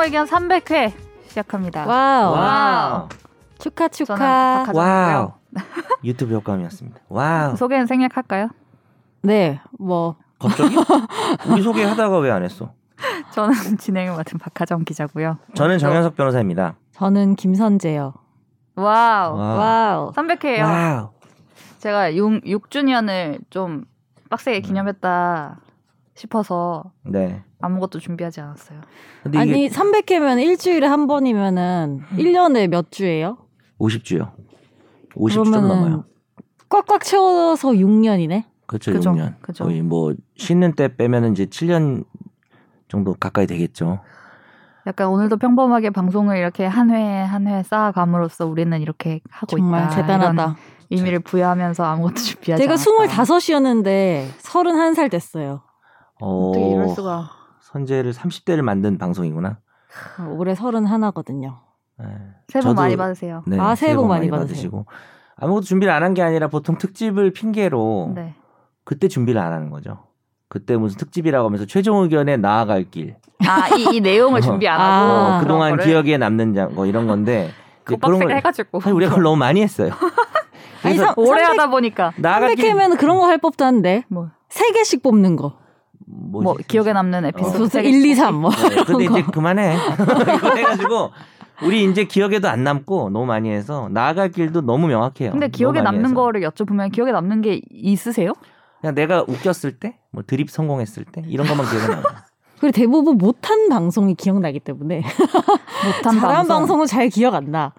최종 의견 300회 시작합니다. Wow. Wow. 축하 축하. Wow. 유튜브 효과음이었습니다. Wow. 소개는 생략할까요? 네, 뭐 갑자기? 우리 소개하다가 왜 안 했어? 저는 진행을 맡은 박하정 기자고요. 저는 정현석 변호사입니다. 저는 김선재요. Wow. Wow. Wow. 300회예요. Wow. 제가 6, 6주년을 좀 빡세게 기념했다 싶어서 네. 아무것도 준비하지 않았어요. 아니 이게 300회면 일주일에 한 번이면은 1년에 몇 주예요? 50주요. 50주 좀 넘어요. 꽉꽉 채워서 6년이네. 그렇죠. 그죠. 6년. 그죠. 거의 뭐 쉬는 때 빼면은 이제 7년 정도 가까이 되겠죠. 약간 오늘도 평범하게 방송을 이렇게 한 회 한 회 쌓아감으로써 우리는 이렇게 하고 정말 있다. 대단하다. 이런 의미를 부여하면서 아무것도 준비하지 제가 않았다. 25이었는데 31살 됐어요. 어, 어떻게 이럴 수가. 선재를 30대를 만든 방송이구나. 올해 31거든요. 네. 새해 복 많이 받으세요. 네, 아, 새해 복 많이 받으세요. 아무것도 준비를 안 한 게 아니라 보통 특집을 핑계로 네. 그때 준비를 안 하는 거죠. 그때 무슨 특집이라고 하면서 최종 의견에 나아갈 길. 아, 이, 이 내용을 준비 안 하고 아. 어, 그동안 거를 기억에 남는 장, 뭐 이런 건데 그런 걸 해가지고 사실 우리가 그걸 너무 많이 했어요. 아니, 오래 300 하다 보니까 나아갈 길 300회면 그런 거 할 법도 한데 뭐, 3개씩 뽑는 거. 뭐지? 뭐 기억에 남는 에피소드 어. 세 개. 1, 2, 3 뭐. 네, 근데 이제 거. 그만해. 이거 해가지고 우리 이제 기억에도 안 남고 너무 많이 해서 나아갈 길도 너무 명확해요. 근데 기억에 남는 해서. 거를 여쭤보면 기억에 남는 게 있으세요? 그냥 내가 웃겼을 때, 뭐 드립 성공했을 때 이런 것만 기억에 나요. 그리고 대부분 못한 방송이 기억나기 때문에 못한 잘한 방송. 방송 은 잘 기억 안 나.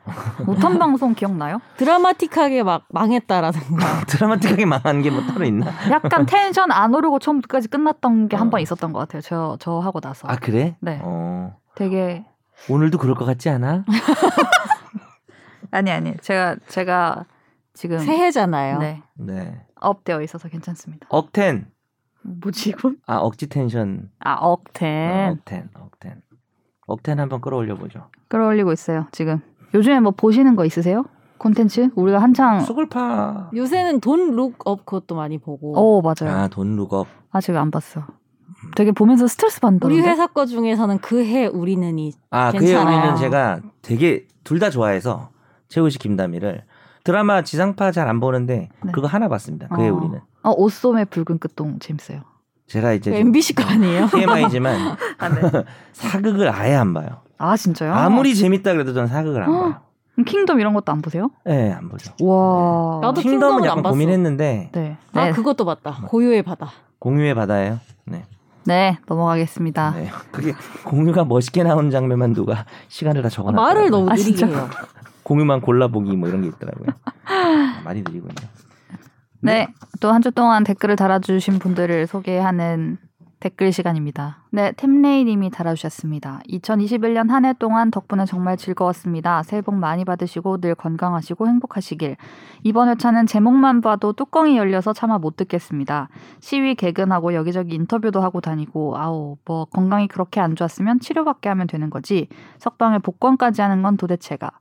못한 방송 기억나요? 드라마틱하게 막 망했다라든가. 드라마틱하게 망한 게 뭐 따로 있나? 약간 텐션 안 오르고 처음부터까지 끝났던 게 한번 있었던 것 같아요. 저, 저 하고 나서. 아 그래? 네. 어, 되게 오늘도 그럴 것 같지 않아? 아니 아니 제가 제가 지금 새해잖아요. 네 네. 업되어 있어서 괜찮습니다. 억텐. 뭐지 이건? 아 억지 텐션. 아 어, 억텐 억텐. 억텐. 억텐 한번 끌어올려 보죠. 끌어올리고 있어요 지금. 요즘에 뭐 보시는 거 있으세요? 콘텐츠? 우리가 한창 수골파. 요새는 Don't Look Up 그것도 많이 보고. 어 맞아요. 아 Don't Look Up. 아직 안 봤어. 되게 보면서 스트레스 받는다는데. 우리 회사 거 중에서는 그 해 우리는 이 아 그의 괜찮아요. 우리는 제가 되게 둘 다 좋아해서 최우식 김다미를 드라마 지상파 잘 안 보는데 네. 그거 하나 봤습니다. 그의 어. 우리는. 어 옷소매 붉은 끝동 재밌어요. 제가 이제 그좀 MBC 거 아니에요? TMI지만 아 네. 사극을 아예 안 봐요. 아 진짜요? 아무리 재밌다 그래도 저는 사극을 안 어. 봐요. 킹덤 이런 것도 안 보세요? 예, 안 보죠. 와. 나도 킹덤은 킹덤은 안 약간 봤어. 고민했는데 네. 아 네. 그것도 봤다. 고유의 바다. 공유의 바다예요. 네. 네 넘어가겠습니다. 네. 그게 공유가 멋있게 나오는 장면만 누가 시간을 다 아, 적어놨더라고요. 말을 너무 아, 느리게? 해요. 공유만 골라보기 뭐 이런 게 있더라고요. 아, 많이 느리군요. 네, 또 한 주 동안 댓글을 달아주신 분들을 소개하는 댓글 시간입니다. 네, 템레이님이 달아주셨습니다. 2021년 한 해 동안 덕분에 정말 즐거웠습니다. 새해 복 많이 받으시고 늘 건강하시고 행복하시길. 이번 회차는 제목만 봐도 뚜껑이 열려서 차마 못 듣겠습니다. 시위 개근하고 여기저기 인터뷰도 하고 다니고 아우 뭐 건강이 그렇게 안 좋았으면 치료받게 하면 되는 거지. 석방에 복권까지 하는 건 도대체가.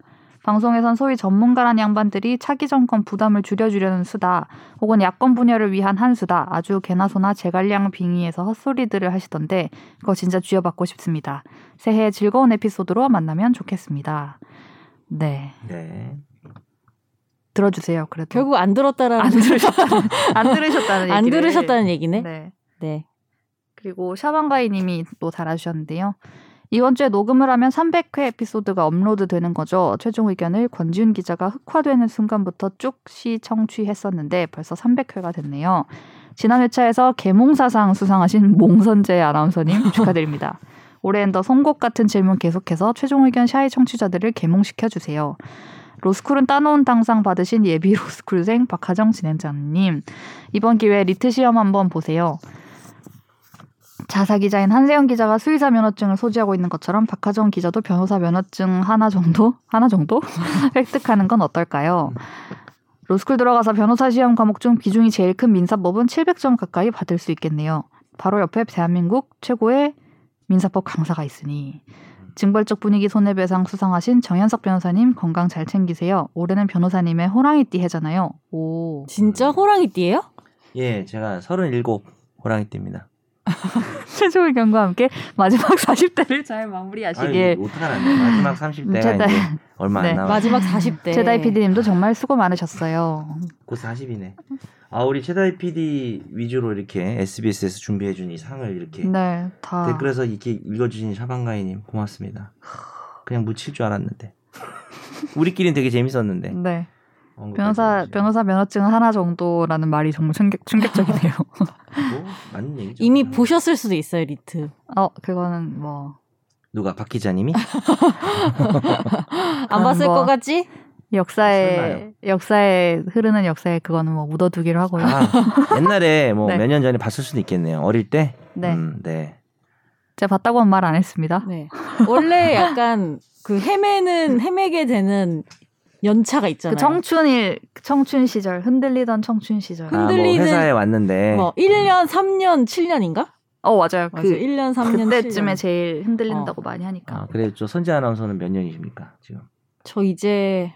방송에선 소위 전문가란 양반들이 차기 정권 부담을 줄여주려는 수다 혹은 야권 분열을 위한 한 수다 아주 개나 소나 제갈량 빙의해서 헛소리들을 하시던데 그거 진짜 쥐어받고 싶습니다. 새해 즐거운 에피소드로 만나면 좋겠습니다. 네 네. 들어주세요. 그래도 결국 안 들었다라는 안 들으셨다는 안 들으셨다는 안. 들으셨다는 얘기네. 네. 네. 그리고 샤방가이님이 또 달아주셨는데요. 이번 주에 녹음을 하면 300회 에피소드가 업로드 되는 거죠. 최종 의견을 권지훈 기자가 흑화되는 순간부터 쭉 시 청취했었는데 벌써 300회가 됐네요. 지난 회차에서 계몽사상 수상하신 몽선재 아나운서님 축하드립니다. 올해는 더 송곳 같은 질문 계속해서 최종 의견 shy 청취자들을 계몽시켜 주세요. 로스쿨은 따놓은 당상 받으신 예비 로스쿨생 박하정 진행자님 이번 기회에 LEET 시험 한번 보세요. 자사 기자인 한세영 기자가 수의사 면허증을 소지하고 있는 것처럼 박하정 기자도 변호사 면허증 하나 정도 하나 정도 획득하는 건 어떨까요? 로스쿨 들어가서 변호사 시험 과목 중 비중이 제일 큰 민사법은 700점 가까이 받을 수 있겠네요. 바로 옆에 대한민국 최고의 민사법 강사가 있으니 징벌적 분위기 손해배상 수상하신 정현석 변호사님 건강 잘 챙기세요. 올해는 변호사님의 호랑이띠 해잖아요. 오. 진짜 호랑이띠예요? 예, 제가 37 호랑이띠입니다. 최종 의견과 함께 마지막 40대를 잘 마무리하시길. 어떡하나 마지막 30대가 최다- 이제 얼마 네. 안 남았. 마지막 40대. 제다이 PD님도 정말 수고 많으셨어요. 곧 40이네. 아 우리 최다희 PD 위주로 이렇게 SBS에서 준비해준 이 상을 이렇게 네, 다. 댓글에서 이렇게 읽어주신 샤방가이님 고맙습니다. 그냥 묻힐 줄 알았는데 우리끼리는 되게 재밌었는데 네. 변호사. 변호사 면허증 하나 정도라는 말이 정말 충격, 충격적이네요. 뭐, 맞는 얘기죠. 이미 음. 보셨을 수도 있어요 LEET. 어, 그거는 뭐 누가 박 기자님이 안 봤을 뭐- 것 같지? 역사에 설마요. 역사에 흐르는 역사에 그거는 뭐 묻어두기로 하고요. 아, 옛날에 뭐 네. 몇년 전에 봤을 수도 있겠네요. 어릴 때. 네, 음, 네. 제가 봤다고는 말 안 했습니다. 네. 원래 약간 그 헤매는 헤매게 되는 연차가 있잖아요. 그 청춘일 청춘 시절 흔들리던 청춘 시절. 그- 아, 뭐 흔들리는- 회사에 왔는데 뭐 1년, 3년, 7년인가? 어 맞아요. 맞아요. 그 1년, 3년, 그때쯤에 7년. 제일 흔들린다고 많이 하니까. 아, 그래 저 선재 아나운서는 몇 년이십니까 지금? 저 이제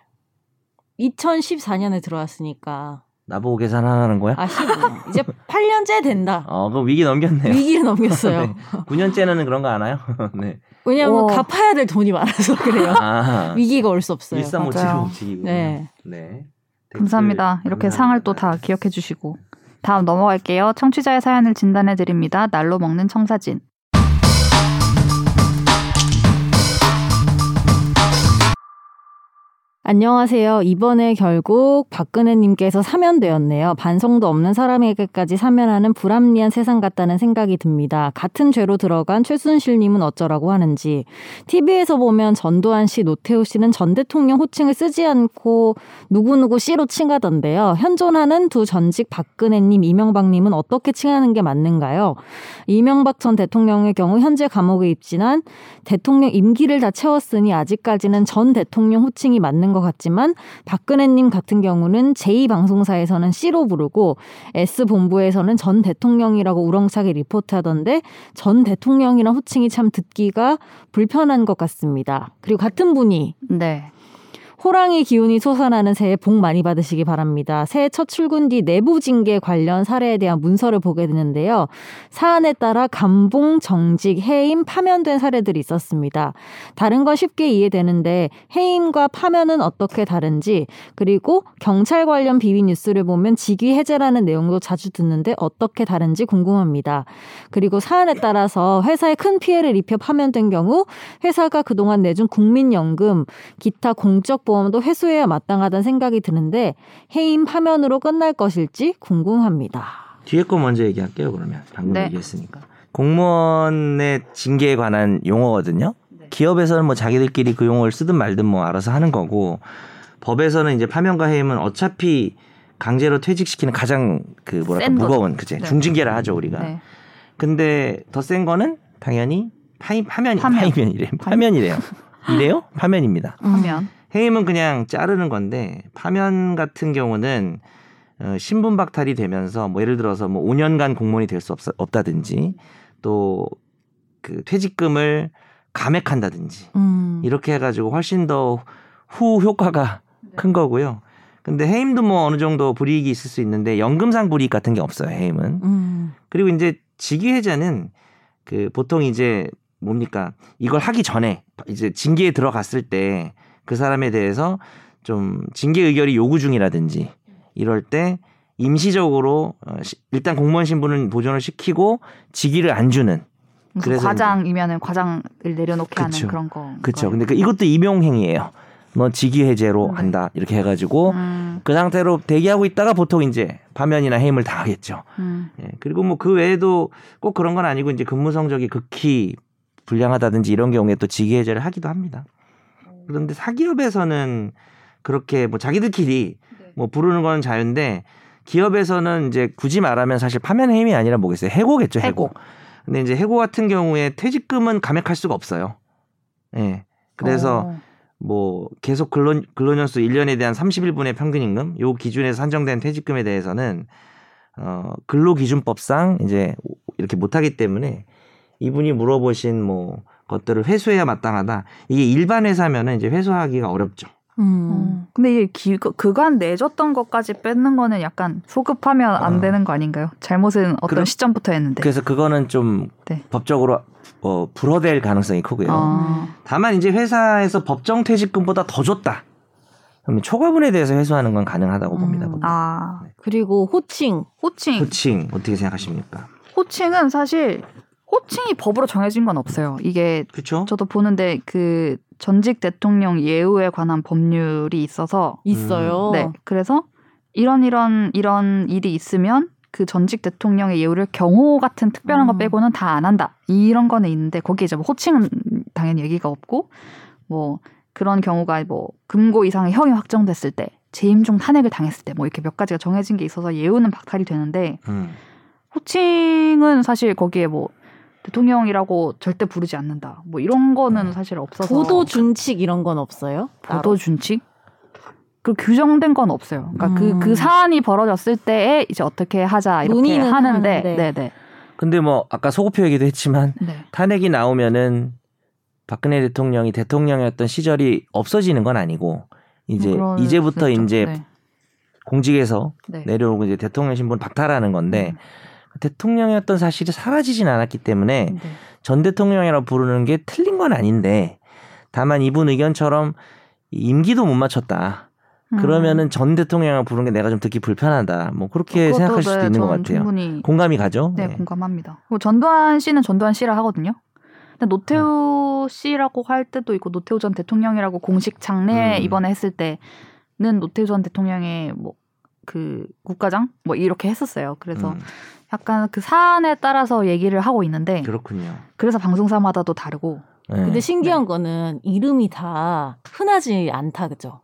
2014년에 들어왔으니까 나보고 계산하는 거야? 아 15년. 이제 8년째 된다. 어, 그럼 위기 넘겼네요. 위기를 넘겼어요. 네. 9년째는 그런 거안 와요? 네. 왜냐하면 오. 갚아야 될 돈이 많아서 그래요. 아, 위기가 올 수 없어요. 1357 맞아요. 움직이고. 네. 네. 감사합니다. 이렇게 감사합니다. 상을 또 다 기억해 주시고. 다음 넘어갈게요. 청취자의 사연을 진단해 드립니다. 날로 먹는 청사진. 안녕하세요. 이번에 결국 박근혜님께서 사면되었네요. 반성도 없는 사람에게까지 사면하는 불합리한 세상 같다는 생각이 듭니다. 같은 죄로 들어간 최순실님은 어쩌라고 하는지. TV에서 보면 전두환 씨, 노태우 씨는 전 대통령 호칭을 쓰지 않고 누구누구 씨로 칭하던데요. 현존하는 두 전직 박근혜님, 이명박님은 어떻게 칭하는 게 맞는가요? 이명박 전 대통령의 경우 현재 감옥에 입진한 대통령 임기를 다 채웠으니 아직까지는 전 대통령 호칭이 맞는 것 같지만 박근혜님 같은 경우는 제2방송사에서는 C로 부르고 S본부에서는 전 대통령이라고 우렁차게 리포트하던데 전 대통령이란 호칭이 참 듣기가 불편한 것 같습니다. 그리고 같은 분이 네. 호랑이 기운이 솟아나는 새해 복 많이 받으시기 바랍니다. 새해 첫 출근 뒤 내부 징계 관련 사례에 대한 문서를 보게 되는데요. 사안에 따라 감봉, 정직, 해임, 파면된 사례들이 있었습니다. 다른 건 쉽게 이해되는데 해임과 파면은 어떻게 다른지 그리고 경찰 관련 비비 뉴스를 보면 직위 해제라는 내용도 자주 듣는데 어떻게 다른지 궁금합니다. 그리고 사안에 따라서 회사에 큰 피해를 입혀 파면된 경우 회사가 그동안 내준 국민연금, 기타 공적 보험 도 회수해야 마땅하다는 생각이 드는데 해임 파면으로 끝날 것일지 궁금합니다. 뒤에 거 먼저 얘기할게요. 그러면 방금 네. 얘기했으니까 공무원의 징계에 관한 용어거든요. 기업에서는 뭐 자기들끼리 그 용어를 쓰든 말든 뭐 알아서 하는 거고 법에서는 이제 파면과 해임은 어차피 강제로 퇴직시키는 가장 그 뭐랄까. 무거운 그제 네. 중징계라 하죠 우리가. 네. 근데 더 센 거는 당연히 파임 파면 파면. 파면이래 파면이래요. 이래요? 파면입니다. 하면 해임은 그냥 자르는 건데 파면 같은 경우는 어, 신분 박탈이 되면서 뭐 예를 들어서 뭐 5년간 공무원이 될 수 없다든지 또 그 퇴직금을 감액한다든지 음. 이렇게 해가지고 훨씬 더 후 효과가 큰 거고요. 근데 해임도 뭐 어느 정도 불이익이 있을 수 있는데 연금상 불이익 같은 게 없어요. 해임은. 음. 그리고 이제 직위해제는 그 보통 이제 뭡니까 이걸 하기 전에 이제 징계에 들어갔을 때 그 사람에 대해서 좀 징계 의결이 요구 중이라든지 이럴 때 임시적으로 어, 시- 일단 공무원 신분을 보존을 시키고 직위를 안 주는 그래서 과장이면은 과장을 내려놓게 하는 그쵸. 그런 거. 그렇죠. 근데 그 이것도 임용 행위예요. 뭐 직위 해제로 네. 한다 이렇게 해가지고 음, 그 상태로 대기하고 있다가 보통 이제 파면이나 해임을 당하겠죠. 음. 예, 그리고 뭐 그 외에도 꼭 그런 건 아니고 이제 근무 성적이 극히 불량하다든지 이런 경우에 또 직위 해제를 하기도 합니다. 그런데 사기업에서는 그렇게 뭐 자기들끼리 뭐 부르는 건 자유인데 기업에서는 이제 굳이 말하면 사실 파면 해임이 아니라 뭐겠어요? 해고겠죠, 해고. 해고. 근데 이제 해고 같은 경우에 퇴직금은 감액할 수가 없어요. 예. 그래서 어. 뭐 계속 근로 근로년수 1년에 대한 31분의 평균 임금 요 기준에서 산정된 퇴직금에 대해서는 어 근로기준법상 이제 이렇게 못 하기 때문에 이분이 물어보신 뭐 것들을 회수해야 마땅하다. 이게 일반 회사면은 이제 회수하기가 어렵죠. 음. 어. 근데 이게 기, 그간 내줬던 것까지 뺏는 거는 약간 소급하면 안 어. 되는 거 아닌가요? 잘못은 어떤 그럼- 시점부터 했는데. 그래서 그거는 좀 네. 법적으로 어, 불허될 가능성이 크고요. 아, 다만 이제 회사에서 법정 퇴직금보다 더 줬다. 그러면 초과분에 대해서 회수하는 건 가능하다고 음. 봅니다. 보통. 아, 그리고 호칭. 호칭. 호칭 어떻게 생각하십니까? 호칭은 사실 호칭이 법으로 정해진 건 없어요. 이게 그렇죠? 저도 보는데 그 전직 대통령 예우에 관한 법률이 있어서 있어요. 네 그래서 이런 이런 이런 일이 있으면 그 전직 대통령의 예우를 경호 같은 특별한 거 음. 빼고는 다 안 한다 이런 거는 있는데 거기에 이제 뭐 호칭은 당연히 얘기가 없고 뭐 그런 경우가 뭐 금고 이상의 형이 확정됐을 때 재임 중 탄핵을 당했을 때 뭐 이렇게 몇 가지가 정해진 게 있어서 예우는 박탈이 되는데 음. 호칭은 사실 거기에 뭐 대통령이라고 절대 부르지 않는다. 뭐 이런 거는 음. 사실 없어서 보도 준칙 이런 건 없어요? 따로? 보도 준칙 그 규정된 건 없어요. 그러니까 음. 그그 사안이 벌어졌을 때에 이제 어떻게 하자 이렇게 논의는 하는데, 하는데. 네, 네, 근데 뭐 아까 소고표 얘기도 했지만 네. 탄핵이 나오면은 박근혜 대통령이 대통령이었던 시절이 없어지는 건 아니고 이제 뭐 그럴 이제부터 있죠. 이제 네, 공직에서 네. 내려오고 이제 대통령 신분 박탈하는 건데 음. 대통령이었던 사실이 사라지진 않았기 때문에 네. 전 대통령이라고 부르는 게 틀린 건 아닌데 다만 이분 의견처럼 임기도 못 맞췄다. 음. 그러면은 전 대통령이라고 부르는 게 내가 좀 듣기 불편하다. 뭐 그렇게 생각할 수도 네, 있는 것 같아요. 공감이 가죠? 네, 네. 공감합니다. 전두환 씨는 전두환 씨라 하거든요. 근데 음. 노태우 씨라고 할 때도 있고 노태우 전 대통령이라고 공식 장례 음. 이번에 했을 때는 노태우 전 대통령의 뭐 그 국가장 뭐 이렇게 했었어요. 그래서 음, 약간 그 사안에 따라서 얘기를 하고 있는데 그렇군요. 그래서 방송사마다도 다르고 네. 근데 신기한 거는 이름이 다 흔하지 않다 그죠?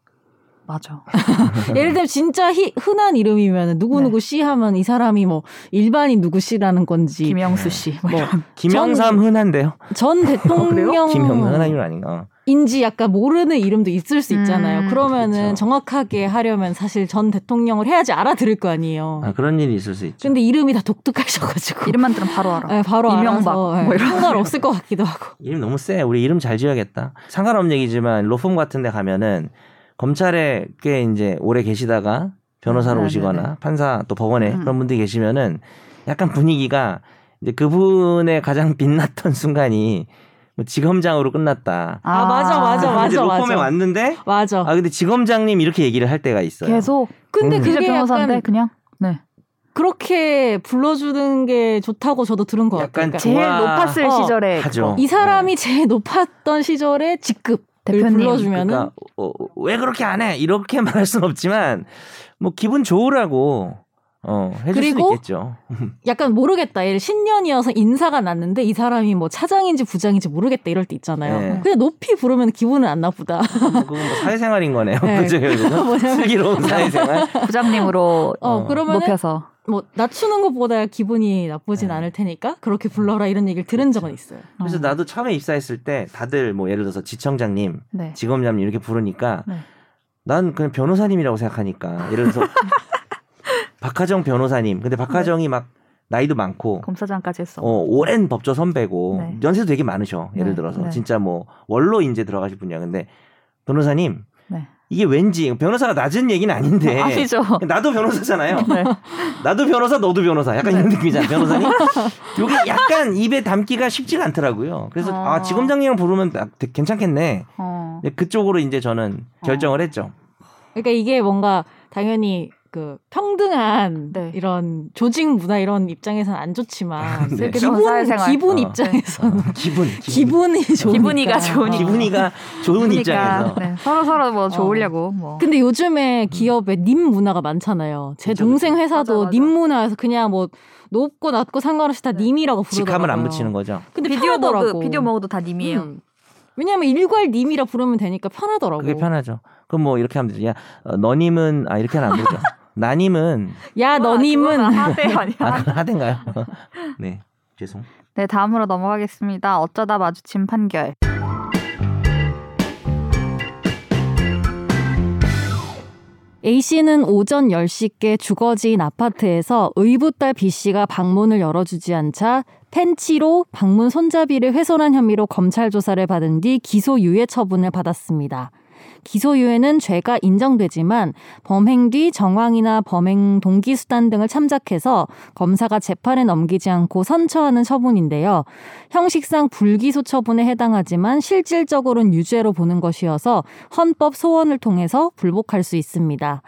맞아. 예를 들면 진짜 히, 흔한 이름이면 누구누구 씨 하면 이 사람이 뭐 일반인 누구 씨라는 건지 김영수 씨. 뭐뭐 김영삼 흔한데요. 전 대통령 김영삼 흔한 이름 아닌가? 인지 약간 모르는 이름도 있을 수 있잖아요. 음, 그러면은 그렇죠. 정확하게 하려면 사실 전 대통령을 해야지 알아들을 거 아니에요. 아, 그런 일이 있을 수 있죠. 근데 이름이 다 독특하셔가지고 이름만 들으면 바로 알아. 네, 바로 이명박, 알아서 뭐 네, 이런 상관 없을 것 같기도 하고. 이름 너무 세. 우리 이름 잘 지어야겠다. 상관없는 얘기지만 로펌 같은 데 가면은 검찰에 꽤 이제 오래 계시다가 변호사로 음, 오시거나 네네네. 판사 또 법원에 음. 그런 분들이 계시면은 약간 분위기가 이제 그분의 가장 빛났던 순간이 뭐 지검장으로 끝났다. 아, 맞아, 맞아, 그럼 이제 맞아. 로펌에 왔는데 맞아. 아 근데 지검장님 이렇게 얘기를 할 때가 있어요. 계속 근데 음. 그게 변호사인데 약간 그냥 네. 그렇게 불러주는 게 좋다고 저도 들은 것 같아요. 약간 그러니까 제일 높았을 어, 시절에 하죠. 이 사람이 제일 높았던 시절에 직급 대표님. 불러주면은 그러니까 어, 왜 그렇게 안 해? 이렇게 말할 수는 없지만 뭐 기분 좋으라고 어 그리고 수 있겠죠. 약간 모르겠다. 예를 신년이어서 인사가 났는데 이 사람이 뭐 차장인지 부장인지 모르겠다 이럴 때 있잖아요. 네. 그냥 높이 부르면 기분은 안 나쁘다. 그건 뭐 사회생활인 거네요. 네. 그죠 결국은 슬기로운 사회생활. 부장님으로 어, 어, 그러면은 높여서 뭐 낮추는 것보다 기분이 나쁘진 네. 않을 테니까 그렇게 불러라 이런 얘기를 들은 적은 있어요. 그래서 어. 나도 처음에 입사했을 때 다들 뭐 예를 들어서 지청장님, 네. 지검장님 이렇게 부르니까 네. 난 그냥 변호사님이라고 생각하니까 예를 들어서 박하정 변호사님. 근데 박하정이 막 나이도 많고 검사장까지 했어. 어, 오랜 법조 선배고 네. 연세도 되게 많으셔. 예를 네, 들어서 네. 진짜 뭐 원로 인재 들어가실 분이야. 근데 변호사님 네. 이게 왠지 변호사가 낮은 얘기는 아닌데 아니죠. 나도 변호사잖아요. 네. 나도 변호사 너도 변호사 약간 이런 느낌이잖아 변호사님 요게 약간 입에 담기가 쉽지가 않더라고요 그래서 어. 아 지검장님 부르면 나- 되게 괜찮겠네 어. 그쪽으로 이제 저는 결정을 했죠 그러니까 이게 뭔가 당연히 그 평등한 네. 이런 조직 문화 이런 입장에서는 안 좋지만 네. 기분 슬기로운 사회생활. 기분 어. 입장에서는 어, 기분 기분 이 좋으니까. 기분이가 좋으니까. 기분이가 좋은 입장에서 네. 서로 서로 뭐 좋으려고 뭐. 근데 요즘에 기업에 님 문화가 많잖아요. 제 그쵸, 동생 그쵸. 회사도 맞아, 맞아. 님 문화에서 그냥 뭐 높고 낮고 상관없이 다 네. 님이라고 부르더라고요. 직함을 안 붙이는 거죠 근데 비디오. 먹어도 비디오 먹어도 다 님이에요. 음. 왜냐하면 일괄 님이라 부르면 되니까 편하더라고. 그게 편하죠 그럼 뭐 이렇게 하면 되지 야 어, 너님은 아 이렇게는 안 부르죠 나님은 야 너님은 하대 아니야. 아 하든가요 네 죄송 네, 다음으로 넘어가겠습니다. 어쩌다 마주친 판결. A씨는 오전 10시께 주거지인 아파트에서 의붓딸 B씨가 방문을 열어주지 않자 펜치로 방문 손잡이를 훼손한 혐의로 검찰 조사를 받은 뒤 기소유예 처분을 받았습니다. 기소유예는 죄가 인정되지만 범행 뒤 정황이나 범행 동기 수단 등을 참작해서 검사가 재판에 넘기지 않고 선처하는 처분인데요. 형식상 불기소 처분에 해당하지만 실질적으로는 유죄로 보는 것이어서 헌법 소원을 통해서 불복할 수 있습니다.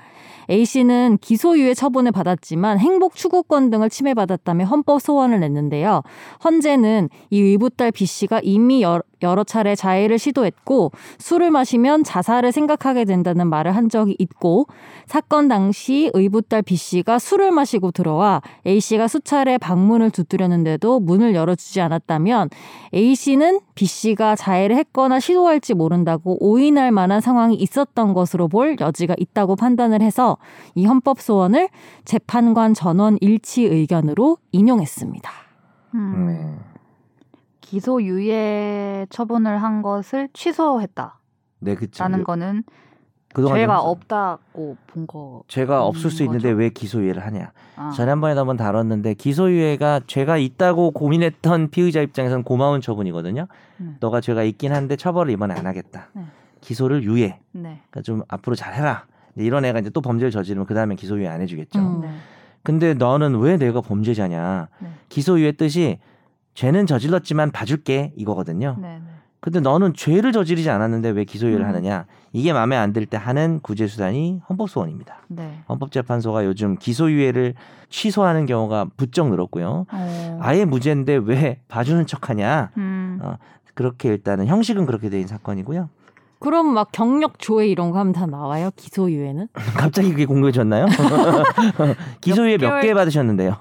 A 씨는 기소유예 처분을 받았지만 행복 추구권 등을 침해받았다며 헌법 소원을 냈는데요. 헌재는 이 의붓딸 B 씨가 이미 여러 차례 자해를 시도했고 술을 마시면 자살을 생각하게 된다는 말을 한 적이 있고 사건 당시 의붓딸 B 씨가 술을 마시고 들어와 A 씨가 수차례 방문을 두드렸는데도 문을 열어주지 않았다면 A 씨는 B 씨가 자해를 했거나 시도할지 모른다고 오인할 만한 상황이 있었던 것으로 볼 여지가 있다고 판단을 해서 이 헌법 소원을 재판관 전원 일치 의견으로 인용했습니다. 음. 네. 기소유예 처분을 한 것을 취소했다. 네, 그쵸. 라는 거는 그동안 죄가 좀 없다고 본 거. 죄가 없을 수 있는데 거죠. 왜 기소유예를 하냐. 아. 지난번에 한번 다뤘는데 기소유예가 죄가 있다고 고민했던 피의자 입장에서는 고마운 처분이거든요. 네. 너가 죄가 있긴 한데 처벌을 이번에 안 하겠다. 네. 기소를 유예. 네. 그러니까 좀 앞으로 잘해라. 이런 애가 이제 또 범죄를 저지르면 그 다음에 기소유예 안 해주겠죠. 음. 네. 근데 너는 왜 내가 범죄자냐? 네. 기소유예 뜻이 죄는 저질렀지만 봐줄게 이거거든요. 네. 네. 근데 너는 죄를 저지르지 않았는데 왜 기소유예를 음. 하느냐? 이게 마음에 안 들 때 하는 구제 수단이 헌법소원입니다. 네. 헌법재판소가 요즘 기소유예를 취소하는 경우가 부쩍 늘었고요. 어. 아예 무죄인데 왜 봐주는 척하냐? 음. 어, 그렇게 일단은 형식은 그렇게 된 사건이고요. 그럼 막 경력 조회 이런 거 하면 다 나와요? 기소유예는? 갑자기 그게 궁금해졌나요? 기소유예 몇몇개 개월- 받으셨는데요?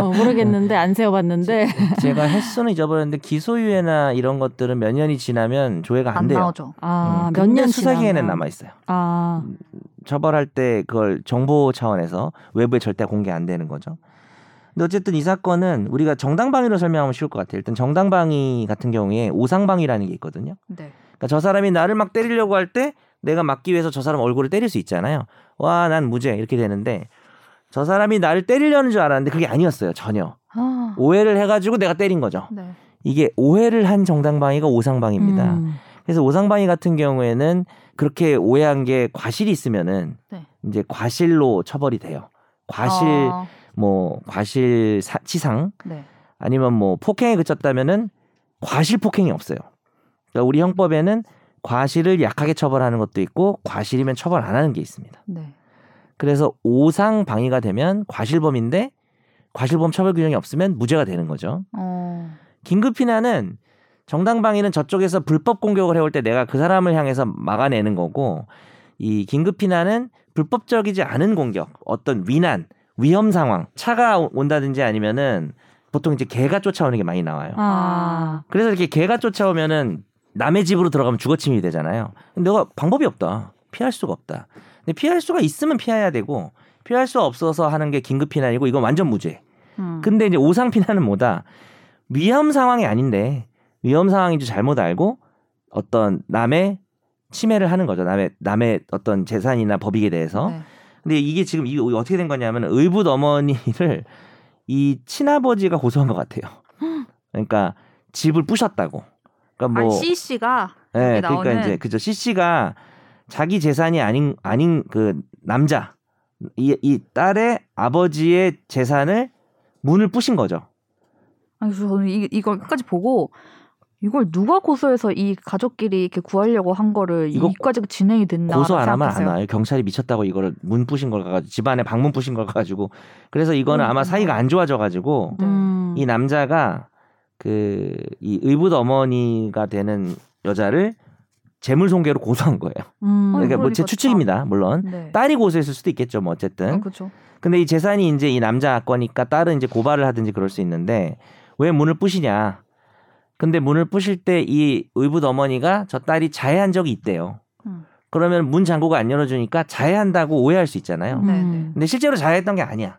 어, 모르겠는데 안 세어봤는데 제가 횟수는 잊어버렸는데 기소유예나 이런 것들은 몇 년이 지나면 조회가 안, 안 돼요. 나오죠. 아 음, 몇 근데 년 수사기에는 남아 있어요. 아 처벌할 때 그걸 정보 차원에서 외부에 절대 공개 안 되는 거죠. 근데 어쨌든 이 사건은 우리가 정당방위로 설명하면 쉬울 것 같아요. 일단 정당방위 같은 경우에 오상방위라는 게 있거든요. 네. 그러니까 저 사람이 나를 막 때리려고 할 때 내가 막기 위해서 저 사람 얼굴을 때릴 수 있잖아요. 와, 난 무죄 이렇게 되는데 저 사람이 나를 때리려는 줄 알았는데 그게 아니었어요. 전혀. 아. 오해를 해 가지고 내가 때린 거죠. 네. 이게 오해를 한 정당방위가 오상방위입니다. 음. 그래서 오상방위 같은 경우에는 그렇게 오해한 게 과실이 있으면은 네. 이제 과실로 처벌이 돼요. 과실 아. 뭐 과실 사- 치상 네. 아니면 뭐 폭행에 그쳤다면은 과실 폭행이 없어요. 그러니까 우리 형법에는 과실을 약하게 처벌하는 것도 있고 과실이면 처벌 안 하는 게 있습니다. 네. 그래서 오상 방위가 되면 과실범인데 과실범 처벌 규정이 없으면 무죄가 되는 거죠. 어. 긴급 피난은 정당 방위는 저쪽에서 불법 공격을 해올 때 내가 그 사람을 향해서 막아내는 거고 이 긴급 피난은 불법적이지 않은 공격, 어떤 위난, 위험 상황, 차가 온다든지 아니면은 보통 이제 개가 쫓아오는 게 많이 나와요. 아. 그래서 이렇게 개가 쫓아오면은 남의 집으로 들어가면 주거침입이 되잖아요. 근데 내가 방법이 없다. 피할 수가 없다. 근데 피할 수가 있으면 피해야 되고 피할 수 없어서 하는 게 긴급 피난이고 이건 완전 무죄. 음. 근데 이제 오상 피난은 뭐다? 위험 상황이 아닌데 위험 상황인지 잘못 알고 어떤 남의 침해를 하는 거죠. 남의 남의 어떤 재산이나 법익에 대해서. 네. 근데 이게 지금 이게 어떻게 된 거냐면 의붓 어머니를 이 친아버지가 고소한 것 같아요. 그러니까 집을 부셨다고. 그러니까 뭐 아, C 씨가 예, 여기 그러니까 나오는- 이제 그죠. C 씨가 자기 재산이 아닌 아닌 그 남자 이, 이 딸의 아버지의 재산을 문을 부신 거죠. 아니 그래서 저는 이, 이걸 끝까지 보고 이걸 누가 고소해서 이 가족끼리 이렇게 구하려고 한 거를 이거 이까지 진행이 됐나 고소 안 하면 안. 와요. 경찰이 미쳤다고 이거를 문 부신 걸 가지고 집안에 방문 부신 걸 가지고 그래서 이거는 아마 음. 사이가 안 좋아져 가지고 네. 음. 이 남자가 그 이 의붓 어머니가 되는 여자를 재물 손괴로 고소한 거예요. 음. 그러니까 뭐제 그러니까 추측입니다. 물론 네. 딸이 고소했을 수도 있겠죠. 뭐 어쨌든. 어, 그렇죠. 근데 이 재산이 이제 이 남자 거니까 딸은 이제 고발을 하든지 그럴 수 있는데 왜 문을 부시냐? 근데 문을 부실 때 이 의붓 어머니가 저 딸이 자해한 적이 있대요. 음. 그러면 문 잠그고 안 열어주니까 자해한다고 오해할 수 있잖아요. 네, 음. 네. 근데 실제로 자해했던 게 아니야.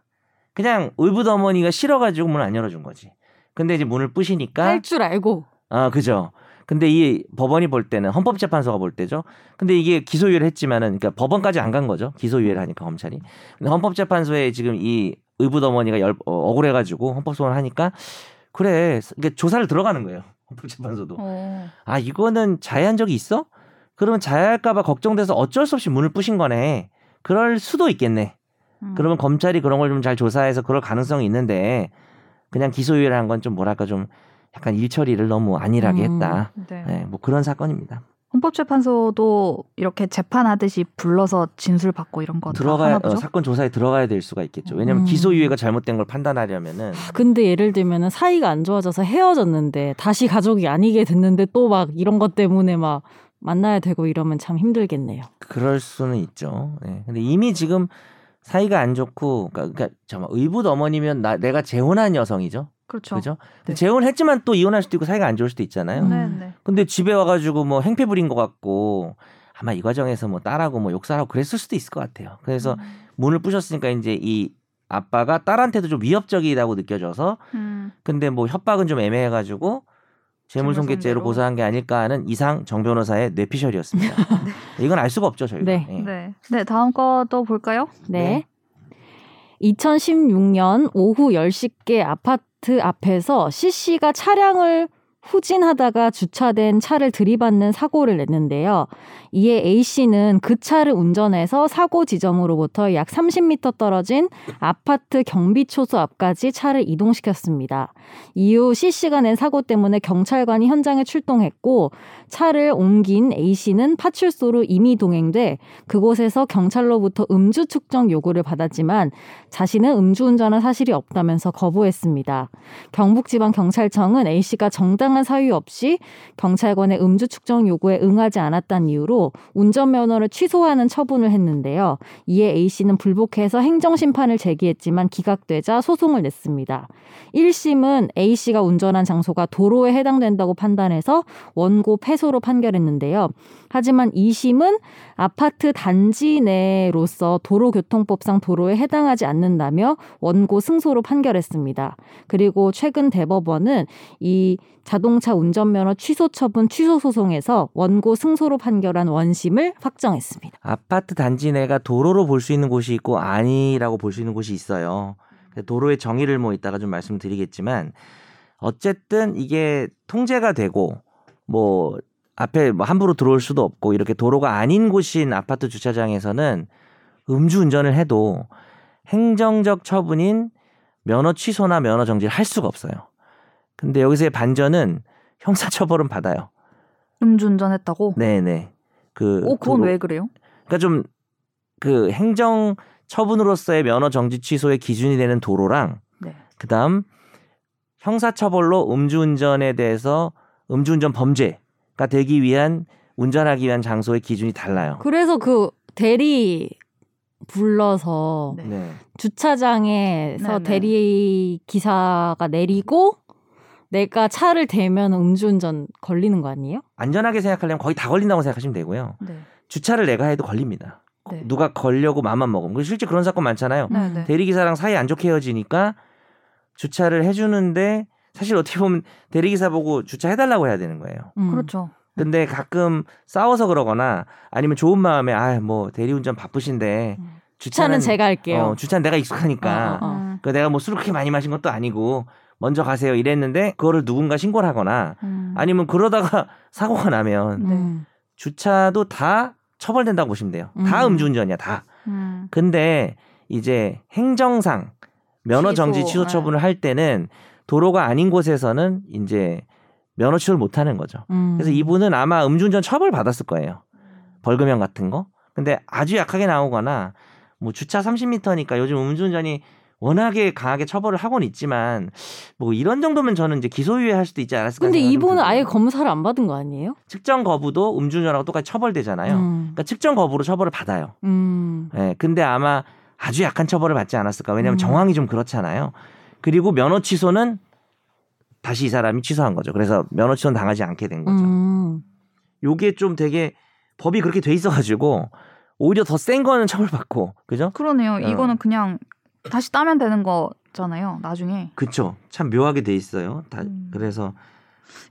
그냥 의붓 어머니가 싫어가지고 문을 안 열어준 거지. 근데 이제 문을 부시니까 할 줄 알고. 아 그죠. 근데 이 법원이 볼 때는 헌법재판소가 볼 때죠. 근데 이게 기소유예를 했지만은 그러니까 법원까지 안 간 거죠. 기소유예를 하니까 검찰이. 근데 헌법재판소에 지금 이 의붓 어머니가 열, 어, 억울해가지고 헌법소원을 하니까 그래 이게 조사를 들어가는 거예요. 헌법재판소도. 어. 아 이거는 자해한 적이 있어? 그러면 자해할까봐 걱정돼서 어쩔 수 없이 문을 부신 거네. 그럴 수도 있겠네. 음. 그러면 검찰이 그런 걸 좀 잘 조사해서 그럴 가능성이 있는데 그냥 기소유예를 한건좀 뭐랄까 좀 약간 일처리를 너무 안일하게 음. 했다. 네. 네, 뭐 그런 사건입니다. 헌법재판소도 이렇게 재판하듯이 불러서 진술 받고 이런 거다 들어가야 하나 어? 사건 조사에 들어가야 될 수가 있겠죠. 왜냐하면 음. 기소유예가 잘못된 걸 판단하려면은 근데 예를 들면은 사이가 안 좋아져서 헤어졌는데 다시 가족이 아니게 됐는데 또 막 이런 것 때문에 막 만나야 되고 이러면 참 힘들겠네요. 그럴 수는 있죠. 네. 근데 이미 지금 사이가 안 좋고 그러니까, 그러니까 잠깐 의붓 어머니면 나 내가 재혼한 여성이죠. 그렇죠. 그죠? 네. 재혼했지만 또 이혼할 수도 있고 사이가 안 좋을 수도 있잖아요. 음. 네, 네. 근데 집에 와가지고 뭐 행패 부린 것 같고 아마 이 과정에서 뭐 딸하고 뭐 욕설하고 그랬을 수도 있을 것 같아요. 그래서 문을 부셨으니까 이제 이 아빠가 딸한테도 좀 위협적이라고 느껴져서 음, 근데 뭐 협박은 좀 애매해가지고 재물손괴죄로. 고소한 게 아닐까 하는 이상 정 변호사의 뇌피셜이었습니다. 이건 알 수가 없죠 저희가. 네. 예. 네. 네, 다음 거 또 볼까요? 네. 2016년 오후 10시께 아파트 앞에서 C씨가 차량을 후진하다가 주차된 차를 들이받는 사고를 냈는데요. 이에 A씨는 그 차를 운전해서 사고 지점으로부터 약 30m 떨어진 아파트 경비초소 앞까지 차를 이동시켰습니다. 이후 C씨가 낸 사고 때문에 경찰관이 현장에 출동했고 차를 옮긴 A씨는 파출소로 이미 동행돼 그곳에서 경찰로부터 음주 측정 요구를 받았지만 자신은 음주운전한 사실이 없다면서 거부했습니다. 경북지방경찰청은 A씨가 정당한 사유 없이 경찰관의 음주 측정 요구에 응하지 않았다는 이유로 운전면허를 취소하는 처분을 했는데요. 이에 A씨는 불복해서 행정심판을 제기했지만 기각되자 소송을 냈습니다. 1심은 A씨가 운전한 장소가 도로에 해당된다고 판단해서 원고 패소로 판결했는데요. 하지만 2심은 아파트 단지 내로서 도로교통법상 도로에 해당하지 않는다며 원고 승소로 판결했습니다. 그리고 최근 대법원은 이 자동차 운전면허 취소 처분 취소 소송에서 원고 승소로 판결한 원심을 확정했습니다. 아파트 단지 내가 도로로 볼 수 있는 곳이 있고 아니라고 볼 수 있는 곳이 있어요. 도로의 정의를 뭐 이따가 좀 말씀드리겠지만 어쨌든 이게 통제가 되고 뭐 앞에 뭐 함부로 들어올 수도 없고 이렇게 도로가 아닌 곳인 아파트 주차장에서는 음주운전을 해도 행정적 처분인 면허 취소나 면허 정지를 할 수가 없어요. 근데 여기서의 반전은 형사 처벌은 받아요. 음주운전했다고? 네네. 그 오, 그건 그거- 왜 그래요? 그러니까 좀 그 행정 처분으로서의 면허 정지 취소의 기준이 되는 도로랑 네. 그다음 형사 처벌로 음주운전에 대해서 음주운전 범죄가 되기 위한 운전하기 위한 장소의 기준이 달라요. 그래서 그 대리 불러서 네. 네. 주차장에서 네 네. 대리 기사가 내리고 내가 차를 대면 음주운전 걸리는 거 아니에요? 안전하게 생각하려면 거의 다 걸린다고 생각하시면 되고요. 네. 주차를 내가 해도 걸립니다. 네. 누가 걸려고 마음만 먹으면. 실제 그런 사건 많잖아요. 네, 네. 대리기사랑 사이 안 좋게 헤어지니까 주차를 해주는데 사실 어떻게 보면 대리기사 보고 주차해달라고 해야 되는 거예요. 음. 그렇죠. 근데 가끔 싸워서 그러거나 아니면 좋은 마음에 아 뭐 대리운전 바쁘신데 음. 주차는 주차는 제가 할게요. 어, 주차는 내가 익숙하니까 어, 어, 어. 음, 그 내가 뭐 술을 그렇게 많이 마신 것도 아니고 먼저 가세요 이랬는데 그거를 누군가 신고를 하거나 음. 아니면 그러다가 사고가 나면 네. 음. 주차도 다 처벌된다고 보시면 돼요. 다 음. 음주운전이야 다. 음. 근데 이제 행정상 면허 정지 취소, 취소 네. 처분을 할 때는 도로가 아닌 곳에서는 이제 면허 취소를 못 하는 거죠. 음. 그래서 이분은 아마 음주운전 처벌 받았을 거예요. 벌금형 같은 거. 근데 아주 약하게 나오거나 뭐 주차 30m니까 요즘 음주운전이 워낙에 강하게 처벌을 하고는 있지만 뭐 이런 정도면 저는 이제 기소유예 할 수도 있지 않았을까. 근데 이분은. 아예 검사를 안 받은 거 아니에요? 측정 거부도 음주운전하고 똑같이 처벌되잖아요. 음. 그러니까 측정 거부로 처벌을 받아요. 음. 예, 근데 아마 아주 약한 처벌을 받지 않았을까. 왜냐하면 음. 정황이 좀 그렇잖아요. 그리고 면허 취소는 다시 이 사람이 취소한 거죠. 그래서 면허 취소는 당하지 않게 된 거죠. 음. 요게 좀 되게 법이 그렇게 돼 있어가지고 오히려 더 센 거는 처벌받고 그죠? 그러네요. 어. 이거는 그냥 다시 따면 되는 거잖아요. 나중에 그쵸. 참 묘하게 돼 있어요. 다, 음. 그래서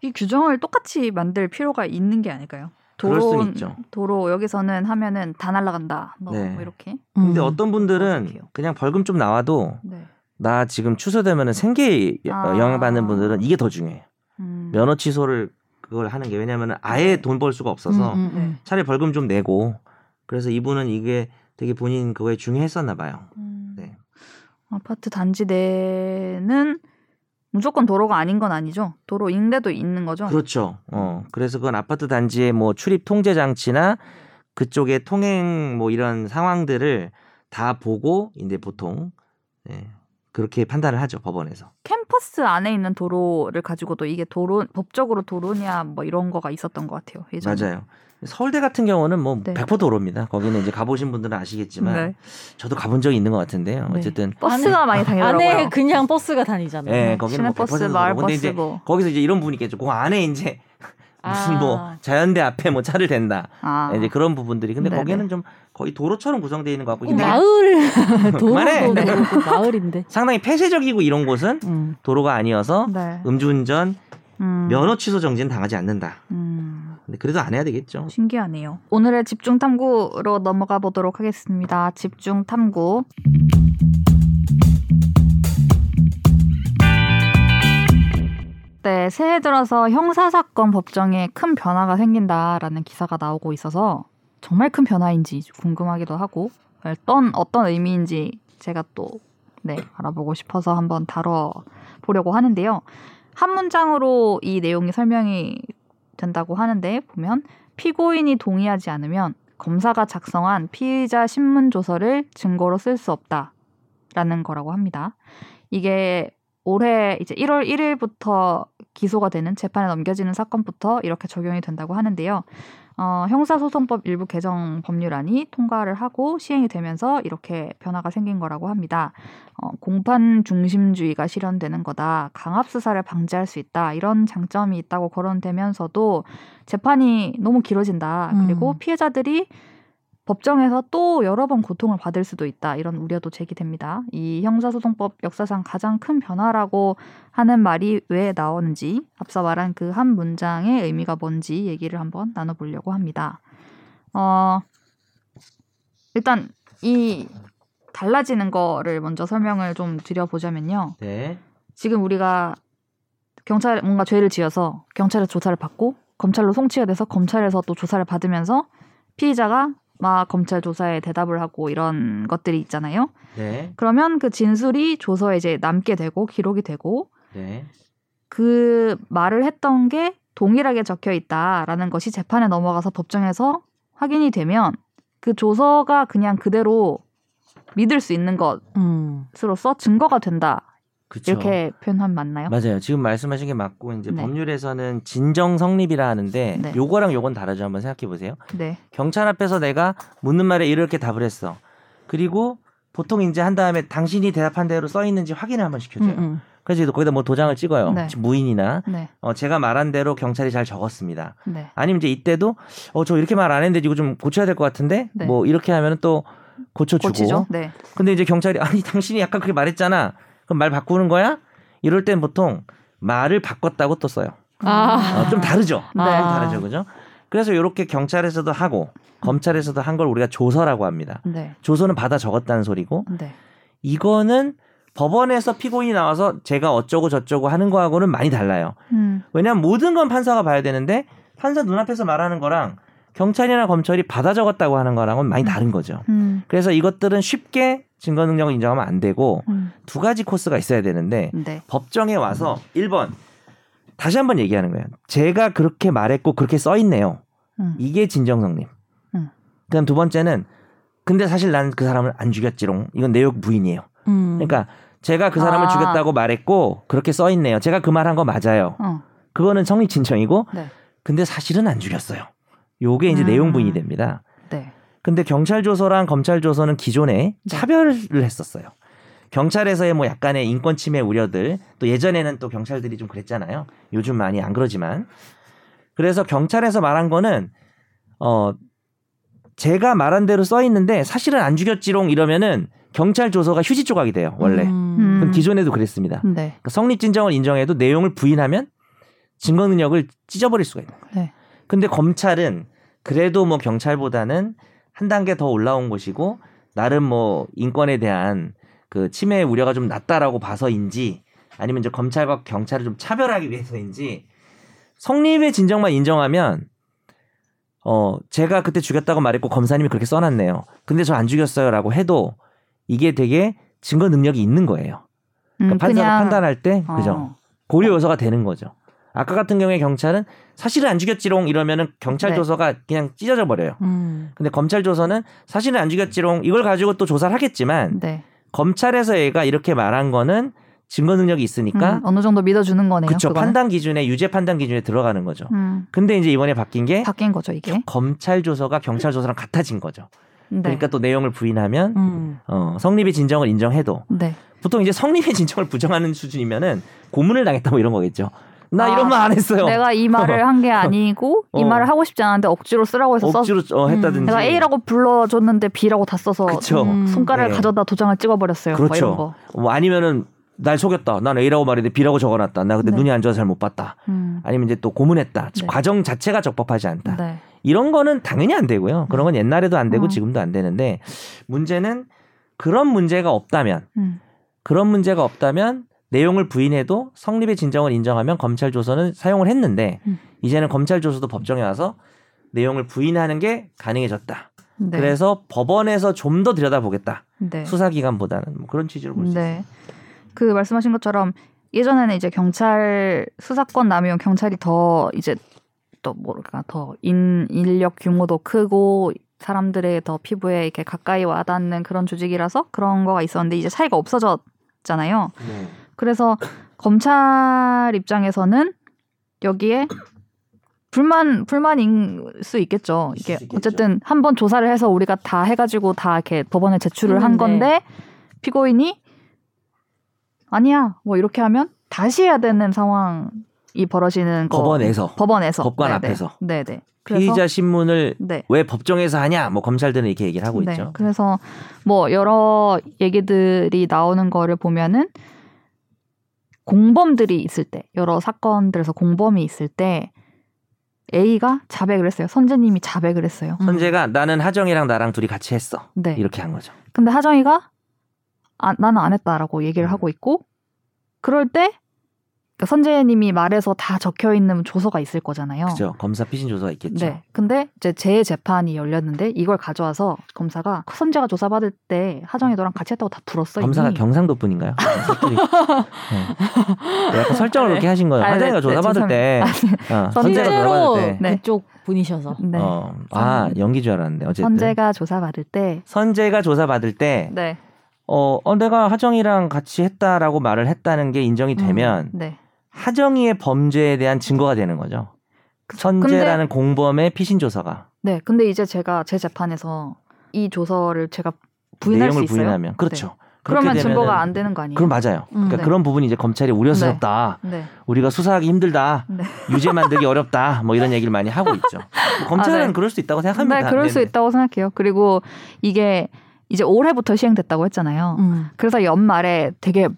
이 규정을 똑같이 만들 필요가 있는 게 아닐까요? 도로 있죠. 도로 여기서는 하면은 다 날라간다. 뭐, 네. 뭐 이렇게. 근데 음. 어떤 분들은 어떡해요? 그냥 벌금 좀 나와도 네. 나 지금 취소되면은 생계에 아. 영향받는 분들은 이게 더 중요해요. 음. 면허 취소를 그걸 하는 게 왜냐하면 아예 돈 벌 수가 없어서 음, 음, 음. 차라리 벌금 좀 내고 그래서 이분은 이게 되게 본인 그거에 중요했었나 봐요. 아파트 단지 내는 무조건 도로가 아닌 건 아니죠. 도로인데도 있는 거죠. 그렇죠. 어 그래서 그건 아파트 단지의 뭐 출입 통제 장치나 그쪽의 통행 뭐 이런 상황들을 다 보고 이제 보통 네, 그렇게 판단을 하죠 법원에서. 캠퍼스 안에 있는 도로를 가지고도 이게 도로 법적으로 도로냐 뭐 이런 거가 있었던 것 같아요. 예전에. 맞아요. 서울대 같은 경우는 뭐 네. 100% 도로입니다. 거기는 이제 가보신 분들은 아시겠지만 네. 저도 가본 적이 있는 것 같은데요. 네. 어쨌든 버스가 많이 다니더라고요. 안에 그냥 버스가 다니잖아요. 예, 거기는 뭐 시내버스, 100% 마을 도로. 버스 이제 뭐. 거기서 이제 이런 부분이 있겠죠. 그 안에 이제 무슨 아. 뭐 자연대 앞에 뭐 차를 댄다. 아. 이제 그런 부분들이 근데 네네. 거기는 좀 거의 도로처럼 구성되어 있는 것 같고 어, 근데 마을. 도로도 그렇고 마을인데. 상당히 폐쇄적이고 이런 곳은 음. 도로가 아니어서 네. 음주운전 음. 면허 취소 정지는 당하지 않는다. 음. 근데 그래도 안 해야 되겠죠. 신기하네요. 오늘의 집중 탐구로 넘어가 보도록 하겠습니다. 집중 탐구. 네, 새해 들어서 형사사건 법정에 큰 변화가 생긴다라는 기사가 나오고 있어서 정말 큰 변화인지 궁금하기도 하고 어떤 어떤 의미인지 제가 또 네, 알아보고 싶어서 한번 다뤄 보려고 하는데요. 한 문장으로 이 내용이 설명이 된다고 하는데 보면 피고인이 동의하지 않으면 검사가 작성한 피의자 신문 조서를 증거로 쓸 수 없다라는 거라고 합니다. 이게 올해 이제 1월 1일부터 기소가 되는 재판에 넘겨지는 사건부터 이렇게 적용이 된다고 하는데요. 어, 형사소송법 일부 개정 법률안이 통과를 하고 시행이 되면서 이렇게 변화가 생긴 거라고 합니다. 어, 공판 중심주의가 실현되는 거다. 강압 수사를 방지할 수 있다. 이런 장점이 있다고 거론되면서도 재판이 너무 길어진다. 그리고 음. 피해자들이 법정에서 또 여러 번 고통을 받을 수도 있다. 이런 우려도 제기됩니다. 이 형사소송법 역사상 가장 큰 변화라고 하는 말이 왜 나오는지 앞서 말한 그 한 문장의 의미가 뭔지 얘기를 한번 나눠보려고 합니다. 어, 일단 이 달라지는 거를 먼저 설명을 좀 드려보자면요. 네. 지금 우리가 경찰 뭔가 죄를 지어서 경찰에서 조사를 받고 검찰로 송치가 돼서 검찰에서 또 조사를 받으면서 피의자가 막 검찰 조사에 대답을 하고 이런 것들이 있잖아요. 네. 그러면 그 진술이 조서에 이제 남게 되고 기록이 되고 네. 그 말을 했던 게 동일하게 적혀 있다라는 것이 재판에 넘어가서 법정에서 확인이 되면 그 조서가 그냥 그대로 믿을 수 있는 음. 것으로서 증거가 된다. 그렇죠. 이렇게 표현하면 맞나요? 맞아요. 지금 말씀하신 게 맞고 이제 네. 법률에서는 진정 성립이라 하는데 네. 요거랑 요건 다르죠. 한번 생각해 보세요. 네. 경찰 앞에서 내가 묻는 말에 이렇게 답을 했어. 그리고 보통 이제 한 다음에 당신이 대답한 대로 써 있는지 확인을 한번 음, 시켜줘요. 음. 그래서 거기다 뭐 도장을 찍어요. 네. 무인이나 네. 어, 제가 말한 대로 경찰이 잘 적었습니다. 네. 아니면 이제 이때도 어 저 이렇게 말 안 했는데 이거 좀 고쳐야 될 것 같은데 네. 뭐 이렇게 하면은 또 고쳐주고. 고치죠. 네. 근데 이제 경찰이 아니 당신이 약간 그렇게 말했잖아. 그럼 말 바꾸는 거야? 이럴 땐 보통 말을 바꿨다고 또 써요. 아. 어, 좀 다르죠. 네. 좀 아. 다르죠, 그죠? 그래서 이렇게 경찰에서도 하고 검찰에서도 한 걸 우리가 조서라고 합니다. 네. 조서는 받아 적었다는 소리고 네. 이거는 법원에서 피고인이 나와서 제가 어쩌고 저쩌고 하는 거하고는 많이 달라요. 음. 왜냐하면 모든 건 판사가 봐야 되는데 판사 눈앞에서 말하는 거랑 경찰이나 검찰이 받아 적었다고 하는 거랑은 많이 다른 거죠. 음. 그래서 이것들은 쉽게 증거 능력을 인정하면 안 되고 음. 두 가지 코스가 있어야 되는데 네. 법정에 와서 1번 다시 한번 얘기하는 거예요. 제가 그렇게 말했고 그렇게 써 있네요. 음. 이게 진정 성립. 음. 그다음 두 번째는 근데 사실 난그 사람을 안 죽였지롱. 이건 내용 부인이에요. 음. 그러니까 제가 그 사람을 아. 죽였다고 말했고 그렇게 써 있네요. 제가 그 말 한 거 맞아요. 어. 그거는 성립 진정이고 네. 근데 사실은 안 죽였어요. 요게 이제 음. 내용 부인이 됩니다. 네. 근데 경찰 조서랑 검찰 조서는 기존에 네. 차별을 했었어요. 경찰에서의 뭐 약간의 인권 침해 우려들 또 예전에는 또 경찰들이 좀 그랬잖아요. 요즘 많이 안 그러지만 그래서 경찰에서 말한 거는 어 제가 말한 대로 써 있는데 사실은 안 죽였지롱 이러면은 경찰 조서가 휴지 조각이 돼요 원래. 음. 그럼 기존에도 그랬습니다. 네. 그러니까 성립 진정을 인정해도 내용을 부인하면 증거 능력을 찢어버릴 수가 있는 거예요. 네. 근데 검찰은 그래도 뭐 경찰보다는 한 단계 더 올라온 곳이고 나름 뭐 인권에 대한 그 침해 우려가 좀 낮다라고 봐서인지 아니면 이제 검찰과 경찰을 좀 차별하기 위해서인지 성립의 진정만 인정하면 어 제가 그때 죽였다고 말했고 검사님이 그렇게 써놨네요. 근데 저 안 죽였어요라고 해도 이게 되게 증거 능력이 있는 거예요. 그러니까 음, 판사가 그냥 판단할 때 어. 그죠 고려 요소가 되는 거죠. 아까 같은 경우에 경찰은 사실은 안 죽였지롱 이러면은 경찰 네. 조서가 그냥 찢어져 버려요. 음. 근데 검찰 조서는 사실은 안 죽였지롱 이걸 가지고 또 조사를 하겠지만 네. 검찰에서 얘가 이렇게 말한 거는 증거 능력이 있으니까 음, 어느 정도 믿어주는 거네요. 그쵸 그거는. 판단 기준에 유죄 판단 기준에 들어가는 거죠. 음, 근데 이제 이번에 바뀐 게 바뀐 거죠 이게. 검찰 조서가 경찰 조서랑 같아진 거죠. 네. 그러니까 또 내용을 부인하면 음. 어, 성립의 진정을 인정해도 네. 보통 이제 성립의 진정을 부정하는 수준이면은 고문을 당했다 뭐 이런 거겠죠. 나 아, 이런 말 안 했어요. 내가 이 말을 한 게 아니고 이 어. 말을 하고 싶지 않은데 억지로 쓰라고 해서 써. 억지로 어, 했다든지. 내가 A라고 불러줬는데 B라고 다 써서. 음. 손가락을 네. 가져다 도장을 찍어버렸어요. 뭐. 그렇죠. 뭐 아니면은 날 속였다. 난 A라고 말했는데 B라고 적어놨다. 나 근데 네. 눈이 안 좋아서 잘 못 봤다. 음. 아니면 이제 또 고문했다. 네. 과정 자체가 적법하지 않다. 네. 이런 거는 당연히 안 되고요. 그런 건 옛날에도 안 되고 음. 지금도 안 되는데 문제는 그런 문제가 없다면 음. 그런 문제가 없다면 내용을 부인해도 성립의 진정을 인정하면 검찰 조서는 사용을 했는데 음. 이제는 검찰 조서도 법정에 와서 내용을 부인하는 게 가능해졌다. 네. 그래서 법원에서 좀 더 들여다보겠다. 네. 수사기관보다는 뭐 그런 취지로 볼수 있어요. 네. 그 말씀하신 것처럼 예전에는 이제 경찰 수사권 나면 경찰이 더 이제 또 뭐랄까 더 인, 인력 규모도 크고 사람들의 더 피부에 이렇게 가까이 와닿는 그런 조직이라서 그런 거가 있었는데 이제 차이가 없어졌잖아요. 네. 그래서 검찰 입장에서는 여기에 불만 불만인 수 있겠죠. 이게 있겠죠. 어쨌든 한번 조사를 해서 우리가 다 해가지고 다 이렇게 법원에 제출을 한 했는데. 건데 피고인이 아니야 뭐 이렇게 하면 다시 해야 되는 상황이 벌어지는 거 법원에서 법원에서 법관 네네. 앞에서. 네네 그래서 피의자 신문을 네 왜 법정에서 하냐? 뭐 검찰들은 이렇게 얘기를 하고 네. 있죠. 그래서 뭐 여러 얘기들이 나오는 거를 보면은 공범들이 있을 때 여러 사건들에서 공범이 있을 때 A가 자백을 했어요. 선재님이 자백을 했어요. 음. 선재가 나는 하정이랑 나랑 둘이 같이 했어. 네. 이렇게 한 거죠. 근데 하정이가 아, 나는 안 했다라고 얘기를 음. 하고 있고 그럴 때 그러니까 선재님이 말해서 다 적혀 있는 조서가 있을 거잖아요. 그죠. 검사 피신 조서가 있겠죠. 네. 근데 이제 재 재판이 열렸는데 이걸 가져와서 검사가 선재가 조사 받을 때 하정이 너랑 같이 했다고 다 불었어. 검사가 이미. 경상도 분인가요? 사투리. 네. 약간 설정을 네. 그렇게 하신 거예요. 아, 네, 하정이가 네, 조사 받을 때, 어, 선재가 실제로 조사 받을 때, 네. 그쪽 분이셔서. 네. 어, 아 연기 줄 알았는데 어쨌든 선재가 조사 받을 때 선재가 조사 받을 때, 네. 어, 어, 내가 하정이랑 같이 했다라고 말을 했다는 게 인정이 되면 네. 하정이의 범죄에 대한 증거가 되는 거죠. 선재라는 공범의 피신 조서가 네. 근데 이제 제가 제 재판에서 이 조서를 제가 부인할 수 내용을 있어요. 부인하면 그렇죠. 네. 그러면 되면은- 증거가 안 되는 거 아니에요? 그럼 맞아요. 음, 그러니까 네. 그런 부분이 이제 검찰이 우려스럽다. 네. 우리가 수사하기 힘들다. 네. 유죄 만들기 어렵다. 뭐 이런 얘기를 많이 하고 있죠. 뭐 검찰은 아, 네. 그럴 수 있다고 생각합니다. 네, 그럴 수. 있다고 생각해요. 그리고 이게 이제 올해부터 시행됐다고 했잖아요. 음. 그래서 연말에 되게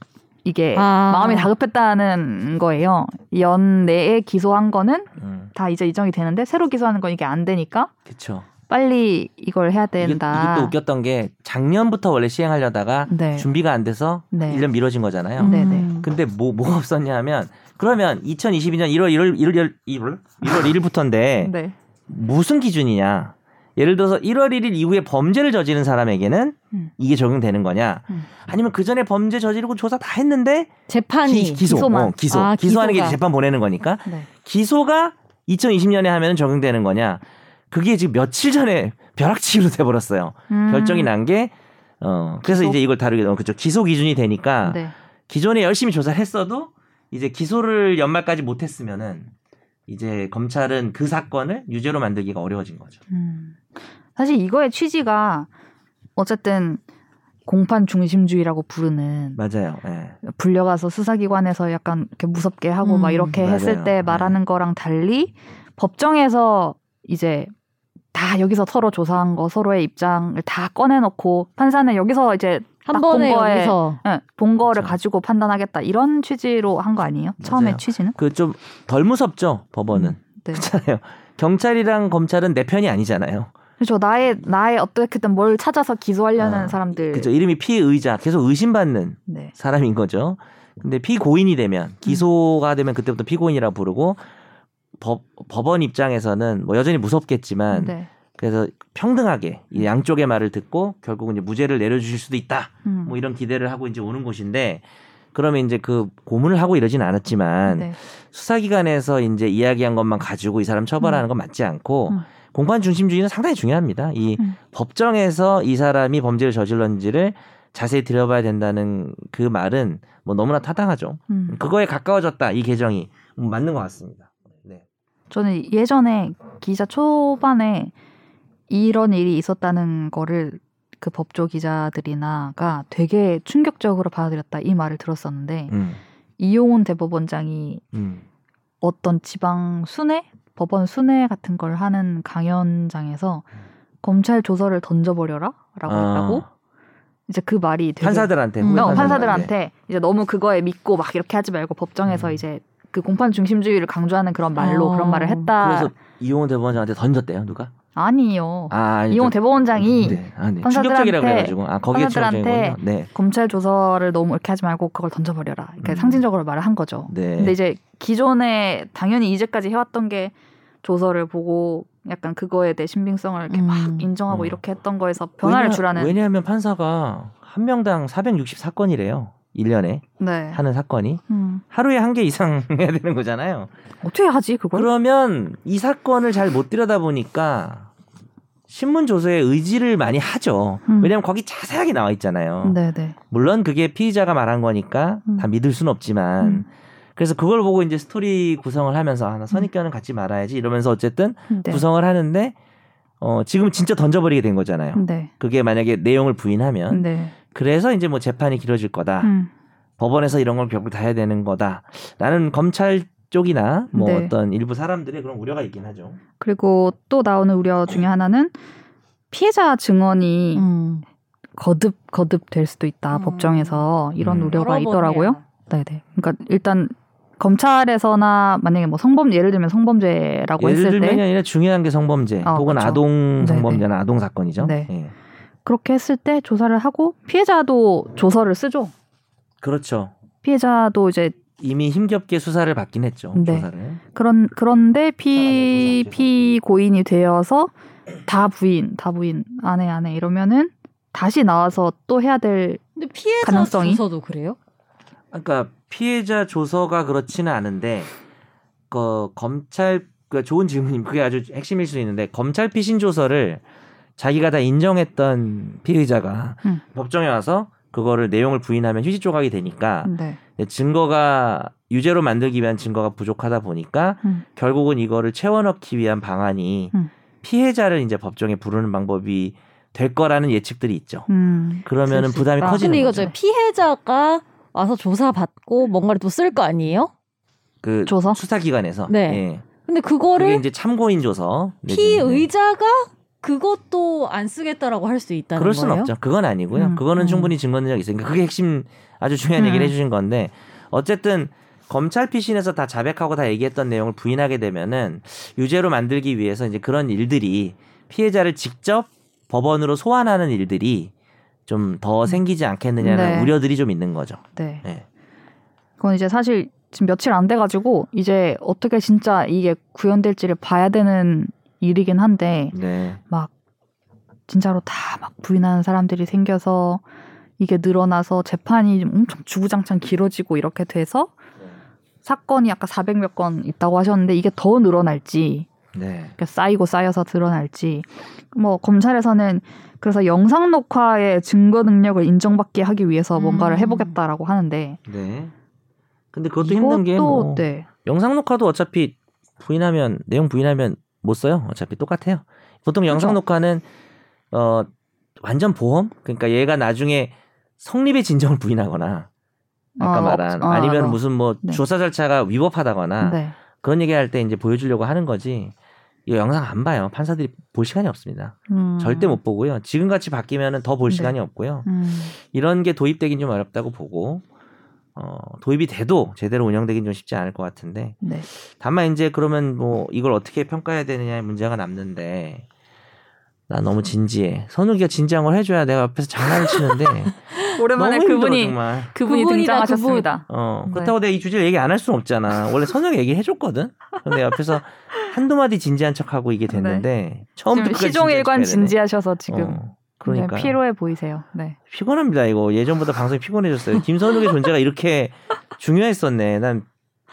이게 아. 마음이 다급했다는 거예요. 연내에 기소한 거는 음, 다 이제 이정이 되는데 새로 기소하는 건 이게 안 되니까 그렇죠. 빨리 이걸 해야 이게, 된다. 이게 또 웃겼던 게 작년부터 원래 시행하려다가 네. 준비가 안 돼서 네. 1년 미뤄진 거잖아요. 네. 네네. 음. 근데 뭐 뭐가 없었냐 하면 그러면 2022년 1월 1월 1월 1월 1월 1일부터인데 네. 무슨 기준이냐? 예를 들어서 1월 1일 이후에 범죄를 저지른 사람에게는 음. 이게 적용되는 거냐? 음. 아니면 그 전에 범죄 저지르고 조사 다 했는데 재판이 기, 기소, 기소만. 어, 기소, 아, 기소하는 게 기소가. 재판 보내는 거니까 네. 기소가 2020년에 하면 적용되는 거냐? 그게 지금 며칠 전에 벼락치기로 돼버렸어요. 음. 결정이 난 게 어, 그래서 기소? 이제 이걸 다루게 되면 그죠 기소 기준이 되니까 네. 기존에 열심히 조사를 했어도 이제 기소를 연말까지 못했으면은 이제 검찰은 그 사건을 유죄로 만들기가 어려워진 거죠. 음. 사실 이거의 취지가 어쨌든 공판 중심주의라고 부르는 맞아요. 예. 불려가서 수사기관에서 약간 이렇게 무섭게 하고 음, 막 이렇게 맞아요. 했을 때 네. 말하는 거랑 달리 법정에서 이제 다 여기서 서로 조사한 거 서로의 입장을 다 꺼내놓고 판사는 여기서 이제 한딱 번에 본 거에 여기서 예, 본 거를 그렇죠. 가지고 판단하겠다 이런 취지로 한 거 아니에요? 처음에 맞아요. 취지는? 그 좀 덜 무섭죠 법원은 음, 네. 그렇잖아요. 경찰이랑 검찰은 내 편이 아니잖아요. 그렇죠. 나의 나의 어떻게든 뭘 찾아서 기소하려는 아, 사람들. 그죠 이름이 피의자 계속 의심받는 네. 사람인 거죠. 근데 피고인이 되면 기소가 되면 그때부터 피고인이라 부르고 법, 법원 입장에서는 뭐 여전히 무섭겠지만 네. 그래서 평등하게 이 양쪽의 말을 듣고 결국은 이제 무죄를 내려주실 수도 있다. 음. 뭐 이런 기대를 하고 이제 오는 곳인데 그러면 이제 그 고문을 하고 이러진 않았지만 네. 수사기관에서 이제 이야기한 것만 가지고 이 사람 처벌하는 건 맞지 않고 음. 공판 중심주의는 상당히 중요합니다. 이 음. 법정에서 이 사람이 범죄를 저질렀는지를 자세히 들여봐야 된다는 그 말은 뭐 너무나 타당하죠. 음. 그거에 가까워졌다 이 개정이 음, 맞는 것 같습니다. 네. 저는 예전에 기자 초반에 이런 일이 있었다는 거를 그 법조 기자들이나가 되게 충격적으로 받아들였다 이 말을 들었었는데 음, 이용훈 대법원장이 음, 어떤 지방 순회 법원 순회 같은 걸 하는 강연장에서 검찰 조서를 던져버려라라고 아. 했다고 이제 그 말이 되게 판사들한테 음. 어, 판사들한테. 판사들한테 이제 너무 그거에 믿고 막 이렇게 하지 말고 법정에서 음. 이제 그 공판 중심주의를 강조하는 그런 말로 어. 그런 말을 했다. 그래서 이용훈 대법원장한테 던졌대요 누가? 아니요. 아 이용 저- 대법원장이 네, 아, 네. 충격적이라고 해가지고 아 거기에 판사들한테 충격적이군요. 네, 검찰 조서를 너무 이렇게 하지 말고 그걸 던져버려라. 이렇게 음. 상징적으로 말을 한 거죠. 네. 근데 이제 기존에 당연히 이제까지 해왔던 게 조서를 보고 약간 그거에 대해 신빙성을 이렇게 막 음. 인정하고 음. 이렇게 했던 거에서 변화를 왜냐- 주라는 왜냐하면 판사가 한 명당 460 사건이래요. 1년에 네. 하는 사건이 음. 하루에 한 개 이상 해야 되는 거잖아요. 어떻게 하지 그걸? 그러면 이 사건을 잘 못 들여다 보니까 신문 조서에 의지를 많이 하죠. 음. 왜냐하면 거기 자세하게 나와 있잖아요. 네네. 물론 그게 피의자가 말한 거니까 음. 다 믿을 수는 없지만 음. 그래서 그걸 보고 이제 스토리 구성을 하면서 아, 나 선입견은 갖지 말아야지 이러면서 어쨌든 네. 구성을 하는데 어 지금 진짜 던져버리게 된 거잖아요. 네. 그게 만약에 내용을 부인하면 네. 그래서 이제 뭐 재판이 길어질 거다. 음. 법원에서 이런 걸 결국 다 해야 되는 거다. 라는 검찰 쪽이나 뭐 네. 어떤 일부 사람들의 그런 우려가 있긴 하죠. 그리고 또 나오는 우려 중에 하나는 피해자 증언이 음. 거듭 거듭 될 수도 있다 음. 법정에서 이런 음. 우려가 있더라고요. 네네. 그러니까 일단 검찰에서나 만약에 뭐 성범 예를 들면 성범죄라고 예를 했을 들면이 때 아니라 중요한 게 성범죄 어, 혹은 그쵸. 아동 네네. 성범죄나 아동 사건이죠. 네. 예. 그렇게 했을 때 조사를 하고 피해자도 조서를 쓰죠. 그렇죠. 피해자도 이제 이미 힘겹게 수사를 받긴 했죠. 네. 조사를. 그런 그런데 피. 피고인이 되어서 다 부인 다 부인 안해 안해 이러면은 다시 나와서 또 해야 될 근데 피해자 가능성이? 주소도 그래요? 그러니까 피해자 조서가 그렇지는 않은데 그 검찰 그 좋은 질문이 그게 아주 핵심일 수 있는데 검찰 피신 조서를 자기가 다 인정했던 피의자가 음. 법정에 와서 그거를 내용을 부인하면 휴지 조각이 되니까 네. 증거가 유죄로 만들기 위한 증거가 부족하다 보니까 음. 결국은 이거를 채워넣기 위한 방안이 음. 피해자를 이제 법정에 부르는 방법이 될 거라는 예측들이 있죠. 음. 그러면은 부담이 있다. 커지는 근데 이거 거죠. 저 피해자가 와서 조사 받고 뭔가를 또 쓸 거 아니에요? 그 조서? 수사기관에서 네. 예. 근데 그거를 이제 참고인 조서 피의자가 그것도 안 쓰겠다라고 할 수 있다는 그럴 수는 거예요? 없죠. 그건 아니고요. 음, 그거는 음. 충분히 증거 능력이 있으니까 그게 핵심 아주 중요한 음. 얘기를 해주신 건데 어쨌든 검찰 피신에서 다 자백하고 다 얘기했던 내용을 부인하게 되면은 유죄로 만들기 위해서 이제 그런 일들이 피해자를 직접 법원으로 소환하는 일들이 좀 더 생기지 않겠느냐는 네. 우려들이 좀 있는 거죠. 네. 네. 그건 이제 사실 지금 며칠 안 돼가지고 이제 어떻게 진짜 이게 구현될지를 봐야 되는 일이긴 한데 네. 막 진짜로 다 막 부인하는 사람들이 생겨서 이게 늘어나서 재판이 좀 엄청 주구장창 길어지고 이렇게 돼서 사건이 아까 400몇 건 있다고 하셨는데 이게 더 늘어날지 네. 이렇게 쌓이고 쌓여서 드러날지 뭐 검찰에서는 그래서 영상 녹화의 증거 능력을 인정받게 하기 위해서 뭔가를 음. 해보겠다라고 하는데 네. 근데 그것도 힘든 게 이것도 뭐 네. 영상 녹화도 어차피 부인하면 내용 부인하면 못 써요. 어차피 똑같아요. 보통 영상 그쵸. 녹화는 어 완전 보험 그러니까 얘가 나중에 성립의 진정을 부인하거나 아까 어, 말한 어, 아니면 어. 무슨 뭐 네. 조사 절차가 위법하다거나 네. 그런 얘기할 때 이제 보여주려고 하는 거지. 이거 영상 안 봐요. 판사들이 볼 시간이 없습니다. 음. 절대 못 보고요. 지금 같이 바뀌면은 더볼 네. 시간이 없고요. 음. 이런 게 도입되긴 좀 어렵다고 보고 어, 도입이 돼도 제대로 운영되긴 좀 쉽지 않을 것 같은데 네. 다만 이제 그러면 뭐 이걸 어떻게 평가해야 되느냐의 문제가 남는데 나 너무 진지해. 선욱이가 진지한 걸 해줘야 내가 옆에서 장난을 치는데 오랜만에 너무 힘들어 그분이. 그분이 등장하셨습니다. 어 네. 그렇다고 내가 이 주제를 얘기 안 할 수는 없잖아. 원래 선욱이 얘기 해줬거든. 근데 옆에서 한두 마디 진지한 척하고 이게 됐는데 처음부터 네. 끝까지 시종일관. 진지하셔서 지금 어, 그러니까 네, 피로해 보이세요. 네. 피곤합니다 이거 예전보다 방송이 피곤해졌어요. 김선욱의 존재가 이렇게 중요했었네. 난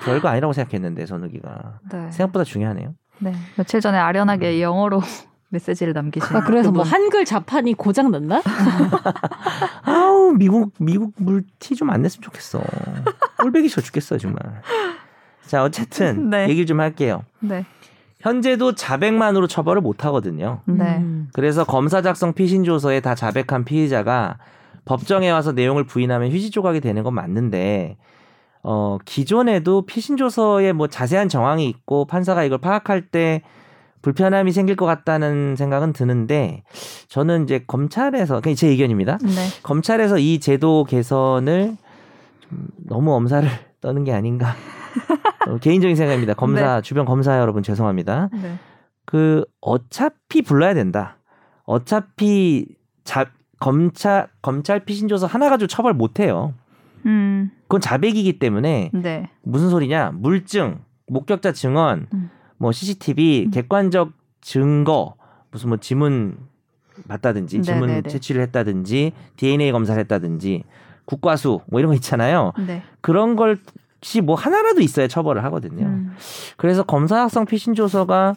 별거 아니라고 생각했는데 선욱이가 네. 생각보다 중요하네요. 네. 며칠 전에 아련하게 영어로 메시지를 남기신. 아, 그래서 뭐. 한글 자판이 고장 났나? 아우 미국 미국 물티 좀 안 냈으면 좋겠어. 꼴배기 싫어 죽겠어 정말. 자 어쨌든 네. 얘기 좀 할게요. 네. 현재도 자백만으로 처벌을 못 하거든요. 네. 음. 그래서 검사 작성 피신 조서에 다 자백한 피의자가 법정에 와서 내용을 부인하면 휴지 조각이 되는 건 맞는데 어 기존에도 피신 조서에 뭐 자세한 정황이 있고 판사가 이걸 파악할 때 불편함이 생길 것 같다는 생각은 드는데 저는 이제 검찰에서 그냥 제 의견입니다. 네. 검찰에서 이 제도 개선을 좀 너무 엄살을 떠는 게 아닌가. 어, 개인적인 생각입니다. 검사 주변 검사 여러분 죄송합니다. 네. 그 어차피 불러야 된다. 어차피 자, 검찰 검찰 피신 조서 하나 가지고 처벌 못 해요. 음. 그건 자백이기 때문에 네. 무슨 소리냐? 물증, 목격자 증언, 음. 뭐 CCTV, 음. 객관적 증거, 무슨 뭐 지문 봤다든지 지문 네네네. 채취를 했다든지 DNA 검사를 했다든지 국과수 뭐 이런 거 있잖아요. 네. 그런 것이 뭐 하나라도 있어야 처벌을 하거든요. 음. 그래서 검사 학성 피신 조서가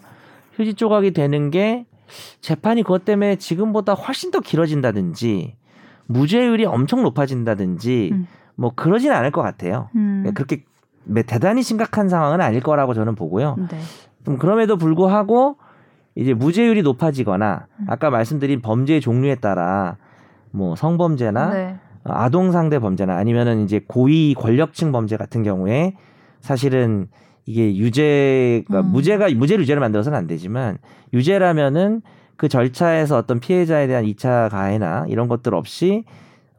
휴지 조각이 되는 게 재판이 그것 때문에 지금보다 훨씬 더 길어진다든지 무죄율이 엄청 높아진다든지 음. 뭐 그러진 않을 것 같아요. 음. 그렇게 매- 대단히 심각한 상황은 아닐 거라고 저는 보고요. 네. 좀 그럼에도 불구하고 이제 무죄율이 높아지거나 음. 아까 말씀드린 범죄의 종류에 따라 뭐 성범죄나 네. 아동 상대 범죄나 아니면은 이제 고위 권력층 범죄 같은 경우에 사실은 이게 유죄가 음. 무죄가 무죄 유죄를 만들어서는 안 되지만 유죄라면은 그 절차에서 어떤 피해자에 대한 2차 가해나 이런 것들 없이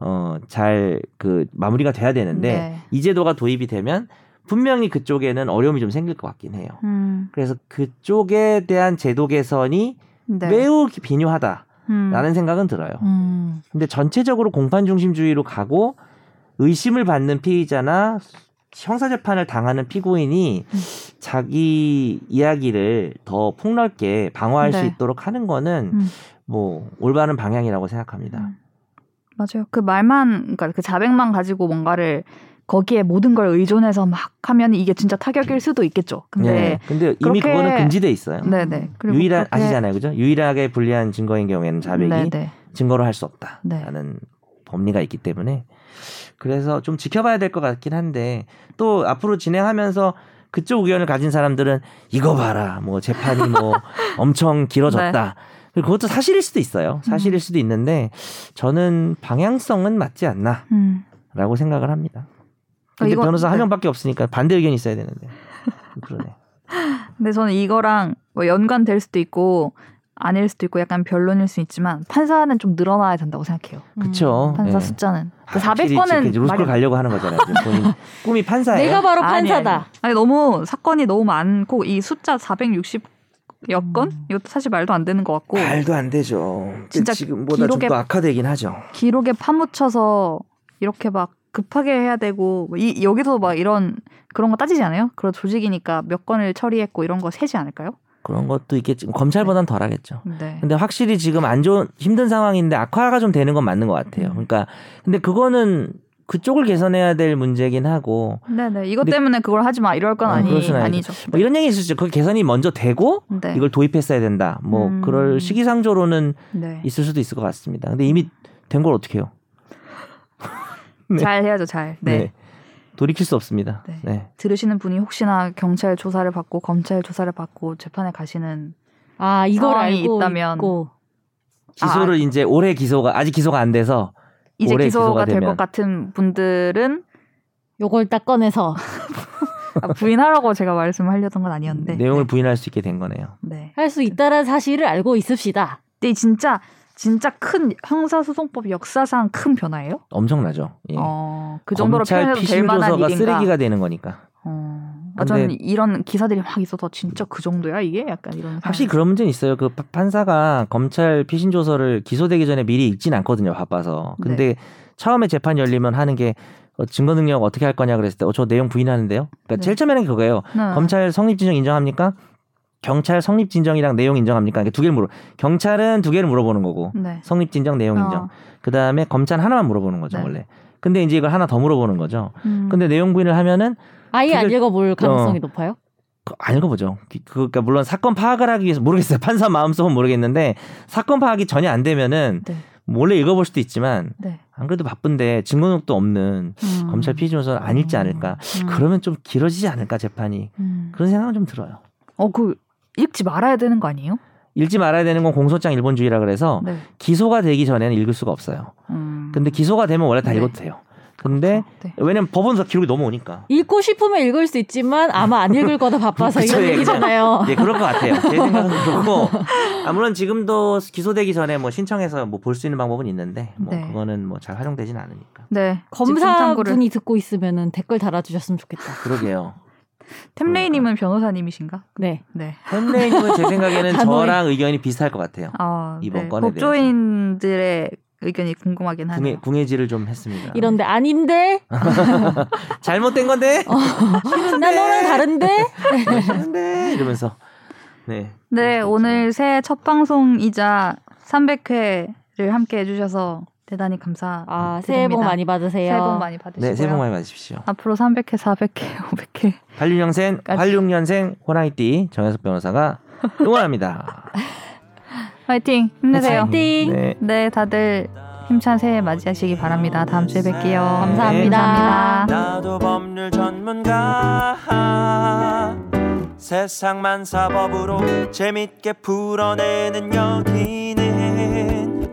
어 잘 그 마무리가 돼야 되는데 네. 이 제도가 도입이 되면 분명히 그쪽에는 어려움이 좀 생길 것 같긴 해요. 음. 그래서 그쪽에 대한 제도 개선이 네. 매우 비뉴하다 라는 음. 생각은 들어요. 음. 근데 전체적으로 공판 중심주의로 가고 의심을 받는 피의자나 형사 재판을 당하는 피고인이 음. 자기 이야기를 더 폭넓게 방어할 수 네. 있도록 하는 거는 음. 뭐 올바른 방향이라고 생각합니다. 음. 맞아요. 그 말만 그러니까 그 자백만 가지고 뭔가를 거기에 모든 걸 의존해서 막 하면 이게 진짜 타격일 수도 있겠죠. 근데 네. 근데 이미 그렇게- 그거는 금지돼 있어요. 네, 네. 그리고 유일한 그렇게- 아시잖아요, 그죠? 유일하게 불리한 증거인 경우에는 자백이 네, 네. 증거로 할수 네. 없다라는 법리가 있기 때문에 그래서 좀 지켜봐야 될 것 같긴 한데 또 앞으로 진행하면서 그쪽 의견을 가진 사람들은 이거 봐라 뭐 재판이 뭐 엄청 길어졌다 그리고 그것도 사실일 수도 있어요 사실일 수도 있는데 저는 방향성은 맞지 않나라고 음. 생각을 합니다 근데 이거- 변호사 한 네. 명밖에 없으니까 반대 의견이 있어야 되는데 그러네 근데 저는 이거랑 뭐 연관될 수도 있고 아닐 수도 있고 약간 변론일 수 있지만 판사는 좀 늘어나야 된다고 생각해요. 그쵸 판사 예. 숫자는. 그 아, 확실히 이렇게 400건은 로스쿨 가려고 하는 거잖아요 꿈이 판사예요 내가 바로 아니, 판사다. 아니. 아니 너무 사건이 너무 많고 이 숫자 460 여 건 음. 이것도 사실 말도 안 되는 것 같고 말도 안 되죠. 진짜 지금보다 좀 기록에- 더 악화되긴 하죠. 기록에 파묻혀서 이렇게 막 급하게 해야 되고 뭐 이 여기도 막 이런 그런 거 따지지 않아요? 그런 조직이니까 몇 건을 처리했고 이런 거 세지 않을까요? 그런 것도 있겠지. 검찰보단 덜 하겠죠. 네. 근데 확실히 지금 안 좋은 힘든 상황인데 악화가 좀 되는 건 맞는 것 같아요. 음. 그러니까 근데 그거는 그쪽을 개선해야 될 문제긴 하고 네네. 이것 근데- 때문에 그걸 하지 마. 이럴 건 어, 아니, 수는 아니죠. 뭐 이런 얘기 있을 수 있죠. 그 개선이 먼저 되고 네. 이걸 도입했어야 된다. 뭐 음. 그럴 시기상조로는 네. 있을 수도 있을 것 같습니다. 근데 이미 된 걸 어떻게 해요? 네. 잘 해야죠, 잘. 네. 돌이킬 수 없습니다. 네. 네. 들으시는 분이 혹시나 경찰 조사를 받고 검찰 조사를 받고 재판에 가시는 아 이걸 알고 있다면 있고. 기소를 이제 올해 기소가 아직 기소가 안 돼서 이제 올해 기소가 기소가 될 것. 같은 분들은 요걸 딱 꺼내서 아, 부인하라고 제가 말씀하려던 건 아니었는데. 내용을 부인할 수 있게 된 거네요. 네. 할 수 있다는 사실을 알고 있읍시다. 근데 진짜 진짜 큰 형사소송법 역사상 큰 변화예요? 엄청나죠. 예. 어, 그 정도로 검찰 피신조서가 일인가? 쓰레기가 되는 거니까. 어, 아, 저는 이런 기사들이 막 있어서 진짜 그 정도야 이게 약간 이런 확실히 그런 문제는 있어요. 그 파- 판사가 검찰 피신 조서를 기소되기 전에 미리 읽진 않거든요. 바빠서. 근데 처음에 재판 열리면 하는 게 어, 증거 능력 어떻게 할 거냐 그랬을 때, 어, 저 내용 부인하는데요. 그러니까 네. 제일 처음에는 그거예요. 네. 검찰 성립 진정 인정합니까? 경찰 성립 진정이랑 내용 인정합니까? 이게 두 개를 물어. 경찰은 두 개를 물어보는 거고 네. 성립 진정, 내용 인정. 어, 그 다음에 검찰 하나만 물어보는 거죠 네. 원래. 근데 이제 이걸 하나 더 물어보는 거죠. 음. 근데 내용 부인을 하면은 아예 안 읽어볼 가능성이 어. 높아요? 그- 안 읽어보죠. 그- 그러니까 물론 사건 파악을 하기 위해서 모르겠어요. 판사 마음속은 모르겠는데 사건 파악이 전혀 안 되면은 네. 몰래 읽어볼 수도 있지만 네. 안 그래도 바쁜데 증거력도 없는 음. 검찰 피의조서는 안 읽지 않을까. 음. 그러면 좀 길어지지 않을까 재판이. 음. 그런 생각은 좀 들어요. 어, 그 읽지 말아야 되는 거 아니에요? 읽지 말아야 되는 건 공소장 일본주의라 그래서 네. 기소가 되기 전에는 읽을 수가 없어요. 음. 근데 기소가 되면 원래 다 네. 읽어도 돼요. 근데 네. 왜냐면 법원 서 기록이 너무 오니까. 읽고 싶으면 읽을 수 있지만 아마 안 읽을 거다 바빠서 그쵸, 이런 예, 얘기잖아요. 예, 그럴 것 같아요. 제 생각은 그렇고. 아, 물론 지금도 기소되기 전에 뭐 신청해서 뭐 볼 수 있는 방법은 있는데 뭐 네. 그거는 뭐 잘 활용되지는 않으니까. 네. 검사분이 듣고 있으면은 댓글 달아주셨으면 좋겠다. 그러게요. 템레이님은 변호사님이신가? 네. 네. 햄레이님은 제 생각에는. 저랑 의견이 비슷할 것 같아요. 아, 이번 네. 건에 법조인들의 의견이 궁금하긴 하네요. 궁예, 궁예지를 좀 했습니다. 이런데 아닌데? 잘못된 건데? 나 너랑 다른데? 싫은데? 이러면서. 네. 네, 오늘 새해 첫 방송이자 300회를 함께 해주셔서 대단히 감사. 아, 새해 복 많이 받으세요. 새해 복 많이 받으시고요. 네, 새해 복 많이 받으십시오. 앞으로 300회, 400회, 500회. 86년생, 까지. 86년생 호랑이띠 정현석 변호사가 응원합니다. 화이팅! 힘내세요. 화이팅! 네. 네, 다들 힘찬 새해 맞이하시기 바랍니다. 다음 주에 뵐게요. 감사합니다. 감사합니다. 나도 법률 전문가 세상만 사법으로 재밌게 풀어내는 여기는